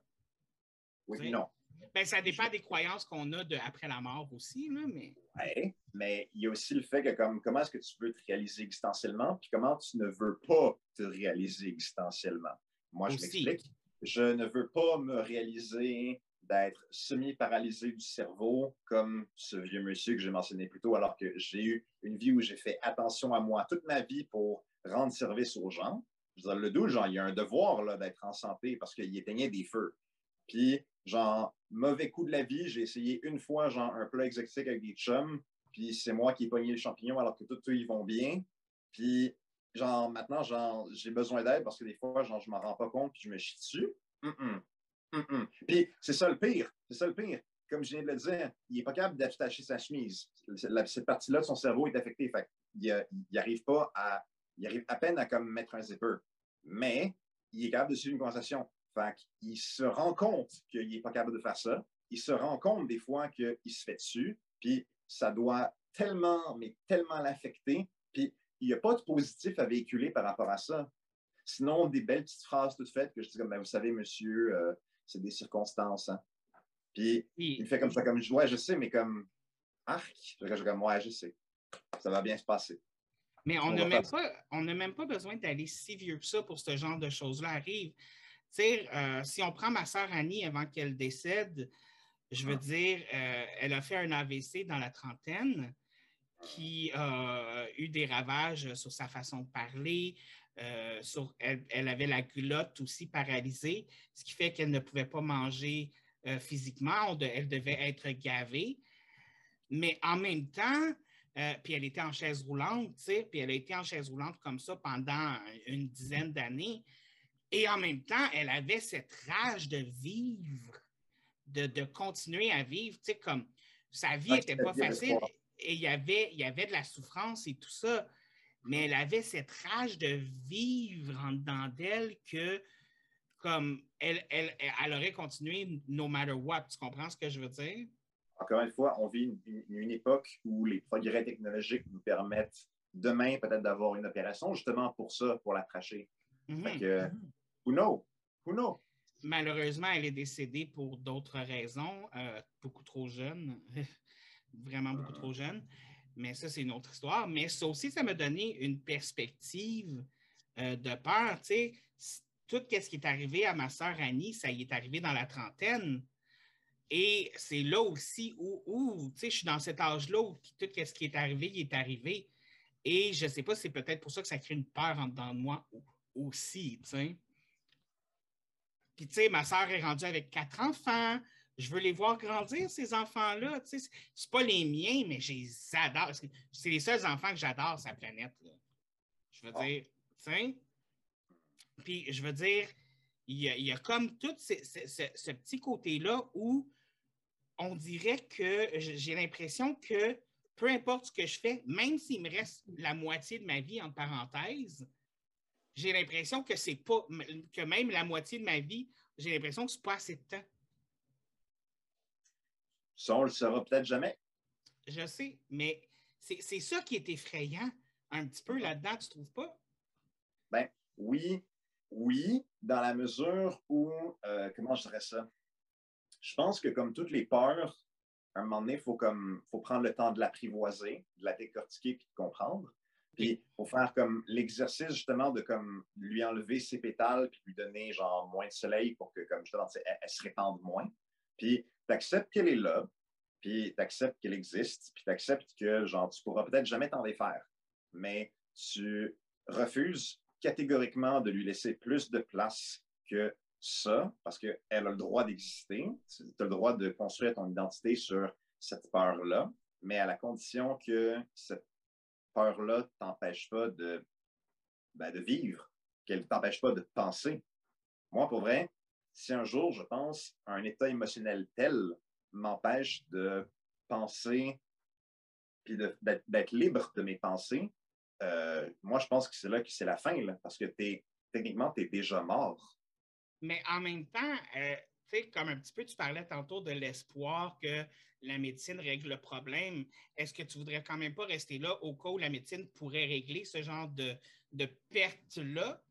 oui, non. Ben, ça dépend des croyances qu'on a de, après la mort aussi, là, mais. Oui, mais il y a aussi le fait que comme, comment est-ce que tu veux te réaliser existentiellement, puis comment tu ne veux pas te réaliser existentiellement? Moi, je m'explique. Je ne veux pas me réaliser d'être semi-paralysé du cerveau, comme ce vieux monsieur que j'ai mentionné plus tôt, alors que j'ai eu une vie où j'ai fait attention à moi toute ma vie pour rendre service aux gens. Je veux dire, le doux, genre, il y a un devoir d'être en santé parce qu'il éteignait des feux. Puis, genre, mauvais coup de la vie, j'ai essayé une fois, genre, un plat exotique avec des chums, puis c'est moi qui ai pogné le champignon alors que tous eux, ils vont bien. Puis, genre, maintenant, genre, j'ai besoin d'aide parce que des fois, genre, je m'en rends pas compte puis je me chie dessus. Puis, c'est ça le pire. C'est ça le pire. Comme je viens de le dire, il n'est pas capable d'attacher sa chemise. Cette partie-là de son cerveau est affectée. Il n'arrive pas à il arrive à peine à comme mettre un zipper. Mais il est capable de suivre une conversation. Fait il se rend compte qu'il n'est pas capable de faire ça. Il se rend compte des fois qu'il se fait dessus. Puis ça doit tellement, mais tellement l'affecter. Puis il n'y a pas de positif à véhiculer par rapport à ça. Sinon, des belles petites phrases toutes faites que je dis comme, ben, vous savez, monsieur, euh, c'est des circonstances. Hein. Puis il fait comme ça, comme, ouais, je sais, mais comme, arc, je comme, ouais, je sais. Ça va bien se passer. Mais on n'a même, pas, même pas besoin d'aller si vieux que ça pour ce genre de choses-là arrive. Euh, si on prend ma sœur Annie avant qu'elle décède, je veux ah. dire, euh, elle a fait un AVC dans la trentaine qui a eu des ravages sur sa façon de parler. Euh, sur, elle, avait la culotte aussi paralysée, ce qui fait qu'elle ne pouvait pas manger physiquement. elle devait être gavée. Mais en même temps, euh, puis elle était en chaise roulante, puis elle a été en chaise roulante comme ça pendant une dizaine d'années. Et en même temps, elle avait cette rage de vivre, de, continuer à vivre, tu sais, comme sa vie n'était pas facile et il y, avait, il y avait de la souffrance et tout ça, mais elle avait cette rage de vivre en dedans d'elle que, comme, elle, elle, elle aurait continué no matter what. Tu comprends ce que je veux dire? encore une fois, on vit une, époque où les progrès technologiques nous permettent demain peut-être d'avoir une opération justement pour ça, pour la tracher. Mm who knows? Who knows? Malheureusement, elle est décédée pour d'autres raisons, euh, beaucoup trop jeune, vraiment beaucoup trop jeune. Mais ça, c'est une autre histoire. Mais ça aussi, ça m'a donné une perspective euh, de peur. Tu sais, tout ce qui est arrivé à ma sœur Annie, ça y est arrivé dans la trentaine. Et c'est là aussi où, tu sais, je suis dans cet âge-là où tout ce qui est arrivé, il est arrivé. Et je ne sais pas, c'est peut-être pour ça que ça crée une peur en dedans de moi aussi, tu sais. Puis, tu sais, ma soeur est rendue avec quatre enfants. Je veux les voir grandir, ces enfants-là. Tu sais, c'est pas les miens, mais je les adore. C'est les seuls enfants que j'adore la planète. Je veux dire, tu sais. Puis, je veux dire, il y a, comme tout ce petit côté-là où on dirait que j'ai l'impression que peu importe ce que je fais, même s'il me reste la moitié de ma vie en parenthèse, j'ai l'impression que c'est pas que même la moitié de ma vie, j'ai l'impression que c'est pas assez de temps. Ça, on le saura peut-être jamais. Je sais, mais c'est ça qui est effrayant un petit peu là-dedans, tu trouves pas? Ben oui, oui, dans la mesure où, euh, comment je dirais ça? je pense que comme toutes les peurs, à un moment donné, il faut, comme, faut prendre le temps de l'apprivoiser, de la décortiquer et de comprendre. Puis pour faire comme l'exercice justement de comme lui enlever ses pétales puis lui donner genre moins de soleil pour que comme justement elle, elle se répande moins. Puis tu acceptes qu'elle est là, puis tu acceptes qu'elle existe, puis tu acceptes que genre tu pourras peut-être jamais t'en défaire. Mais tu refuses catégoriquement de lui laisser plus de place que ça, parce qu'elle a le droit d'exister. Tu as le droit de construire ton identité sur cette peur-là, mais à la condition que cette peur-là ne t'empêche pas de, ben, vivre, qu'elle ne t'empêche pas de penser. Moi, pour vrai, si un jour je pense un état émotionnel tel m'empêche de penser puis d'être libre de mes pensées, euh, moi, je pense que c'est là que c'est la fin, parce que techniquement, tu es déjà mort. Mais en même temps, euh, tu sais, comme un petit peu, tu parlais tantôt de l'espoir que la médecine règle le problème. Est-ce que tu voudrais quand même pas rester là au cas où la médecine pourrait régler ce genre de, de perte-là?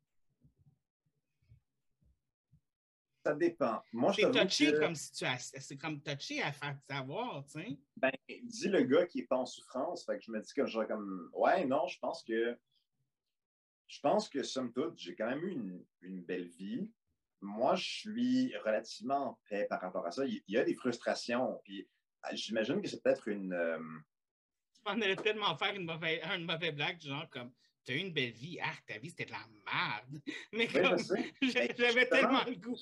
Ça dépend. Moi, c'est touché comme situation. C'est comme touché à faire savoir, tu sais. Ben, dis le gars qui est pas en souffrance. Fait que je me dis que je comme. Ouais, non, je pense que. Je pense que, somme toute, j'ai quand même eu une, une, belle vie. Moi, je suis relativement en paix par rapport à ça. Il y a des frustrations. Puis j'imagine que c'est peut-être une. Euh... Tu m'en allais tellement faire une mauvaise, une mauvaise blague, genre comme tu as eu une belle vie, ah, ta vie c'était de la merde. Mais comme j'avais tellement le goût.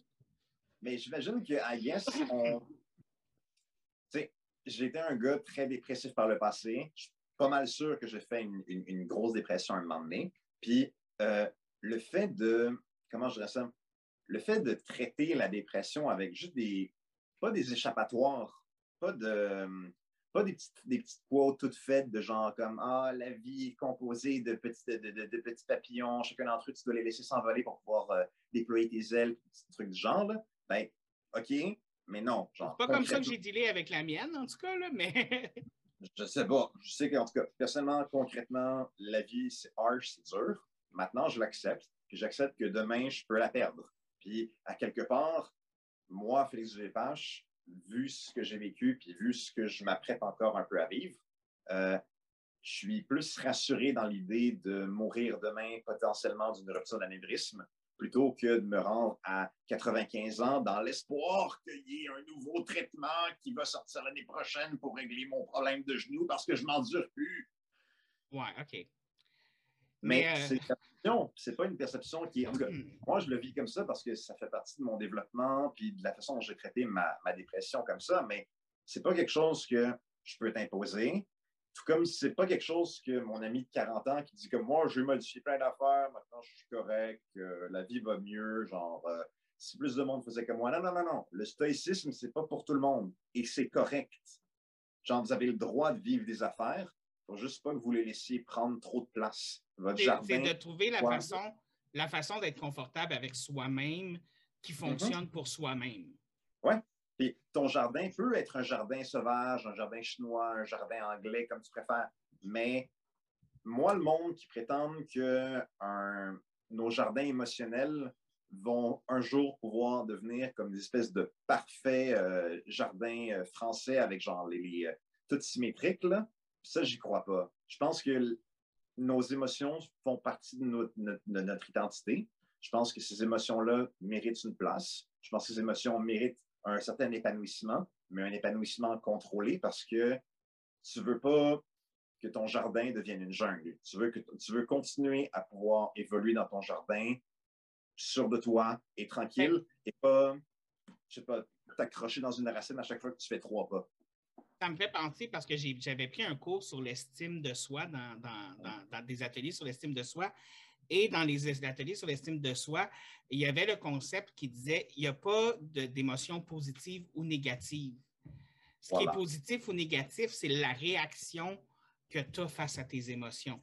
Mais j'imagine que, I guess, on. tu sais, été un gars très dépressif par le passé. Je suis pas mal sûr que j'ai fait une, une, grosse dépression à un moment donné. Puis euh, le fait de. Comment je dirais ça? Le fait de traiter la dépression avec juste des. Pas des échappatoires, pas de pas des petites, des petites quotes toutes faites de genre comme Ah, la vie est composée de petits, de, de, petits papillons, chacun d'entre eux, tu dois les laisser s'envoler pour pouvoir euh, déployer tes ailes, des trucs du genre. Là. Ben, OK, mais non. C'est pas comme ça que j'ai dealé avec la mienne, en tout cas, là, mais. je sais pas. Je sais qu'en tout cas, personnellement, concrètement, la vie, c'est harsh, c'est dur. Maintenant, je l'accepte. Puis j'accepte que demain, je peux la perdre. Puis, à quelque part, moi, Félix Gépache, vu ce que j'ai vécu, puis vu ce que je m'apprête encore un peu à vivre, euh, je suis plus rassuré dans l'idée de mourir demain potentiellement d'une rupture d'anévrisme plutôt que de me rendre à 95 ans dans l'espoir qu'il y ait un nouveau traitement qui va sortir l'année prochaine pour régler mon problème de genou parce que je m'endure plus. Ouais, OK. Mais, euh, c'est une perception, c'est pas une perception qui est. Hmm. moi, je le vis comme ça parce que ça fait partie de mon développement puis de la façon dont j'ai traité ma, ma, dépression comme ça, mais c'est pas quelque chose que je peux t'imposer. Tout comme c'est pas quelque chose que mon ami de 40 ans qui dit que moi, je vais modifier plein d'affaires, maintenant je suis correct, la vie va mieux, genre, euh, si plus de monde faisait comme moi. Non, non, non, non. Le stoïcisme, c'est pas pour tout le monde et c'est correct. Genre, vous avez le droit de vivre des affaires, faut juste pas que vous les laissiez prendre trop de place. Votre jardin. C'est de trouver la façon, la façon d'être confortable avec soi-même qui mm-hmm. fonctionne pour soi-même. Oui. Puis ton jardin peut être un jardin sauvage, un jardin chinois, un jardin anglais, comme tu préfères. Mais moi, le monde qui prétend que nos jardins émotionnels vont un jour pouvoir devenir comme des espèces de parfaits euh, jardins euh, français avec genre les, les euh, tout symétriques, là, ça, j'y crois pas. Je pense que nos émotions font partie de notre, de notre identité. Je pense que ces émotions-là méritent une place. Je pense que ces émotions méritent un certain épanouissement, mais un épanouissement contrôlé parce que tu veux pas que ton jardin devienne une jungle. Tu veux, que, tu veux continuer à pouvoir évoluer dans ton jardin sûr de toi et tranquille et pas, je sais pas, t'accrocher dans une racine à chaque fois que tu fais trois pas. Ça me fait penser parce que j'avais pris un cours sur l'estime de soi dans, dans, dans, des ateliers sur l'estime de soi et dans les ateliers sur l'estime de soi, il y avait le concept qui disait il n'y a pas d'émotions positives ou négatives. Ce qui est positif ou négatif, c'est la réaction que tu as face à tes émotions.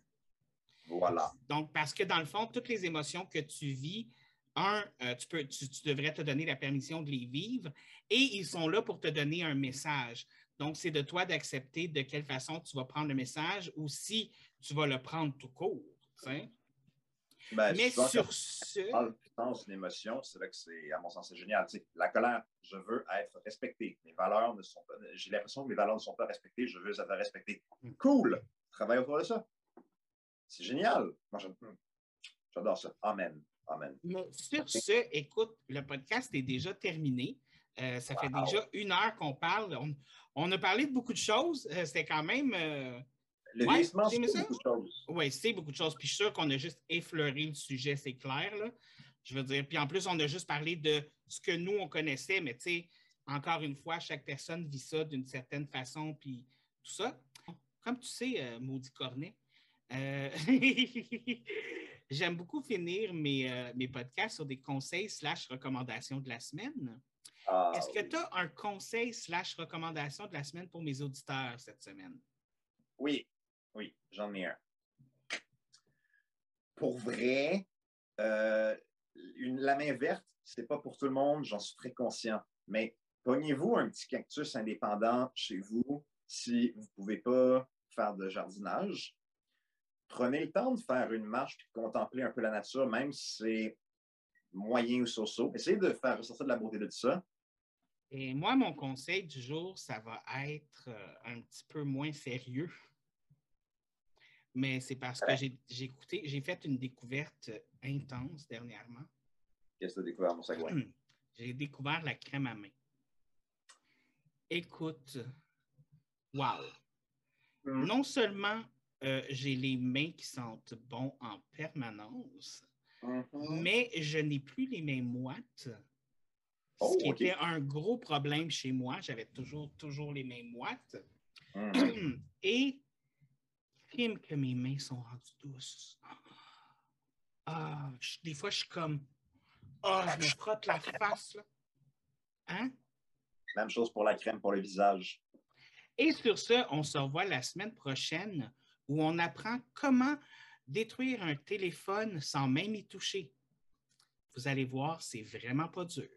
Voilà. Donc, parce que dans le fond, toutes les émotions que tu vis, un, euh, tu, peux, tu, devrais te donner la permission de les vivre et ils sont là pour te donner un message. Donc, c'est de toi d'accepter de quelle façon tu vas prendre le message ou si tu vas le prendre tout court. Ben, mais sur ce. Dans une émotion, c'est vrai que c'est, à mon sens, c'est génial. la colère, je veux être respecté. Mes valeurs ne sont pas. J'ai l'impression que mes valeurs ne sont pas respectées, je veux être respecté. Hmm. Cool! Travaille autour de ça. C'est génial. Moi, j'adore ça. Amen. Amen. Mais sur ce, écoute, le podcast est déjà terminé. Euh, ça fait déjà une heure qu'on parle. On, a parlé de beaucoup de choses. Euh, c'était quand même. Euh, le ouais, c'est beaucoup de choses. Oui, c'est beaucoup de choses. Puis je suis sûr qu'on a juste effleuré le sujet, c'est clair. Là. Je veux dire. Puis en plus, on a juste parlé de ce que nous, on connaissait, mais tu sais, encore une fois, chaque personne vit ça d'une certaine façon, puis tout ça. Comme tu sais, maudit cornet, j'aime beaucoup finir mes, mes podcasts sur des conseils slash recommandations de la semaine. Ah, Est-ce que tu as un conseil slash recommandation de la semaine pour mes auditeurs cette semaine? Oui, oui, j'en ai un. Pour vrai, euh, une, la main verte, c'est pas pour tout le monde, j'en suis très conscient. Mais pognez-vous un petit cactus indépendant chez vous si vous ne pouvez pas faire de jardinage. Prenez le temps de faire une marche et de contempler un peu la nature, même si c'est moyen ou so-so. Essayez de faire ressortir de la beauté de tout ça. Et moi, mon conseil du jour, ça va être euh, un petit peu moins sérieux. Mais c'est parce que j'ai écouté, j'ai fait une découverte intense dernièrement. Qu'est-ce que tu as découvert, mon sac? J'ai découvert la crème à main. Écoute, wow! Hmm. Non seulement euh, j'ai les mains qui sentent bon en permanence, mm-hmm. mais je n'ai plus les mains moites ce qui oh, était un gros problème chez moi. J'avais toujours, toujours les mains moites. Hmm. Et film que mes mains sont rendues douces. Ah, des fois, je suis comme. Ah, je me frotte la face. Là. Hein? Même chose pour la crème pour le visage. Et sur ce, on se revoit la semaine prochaine où on apprend comment détruire un téléphone sans même y toucher. Vous allez voir, c'est vraiment pas dur.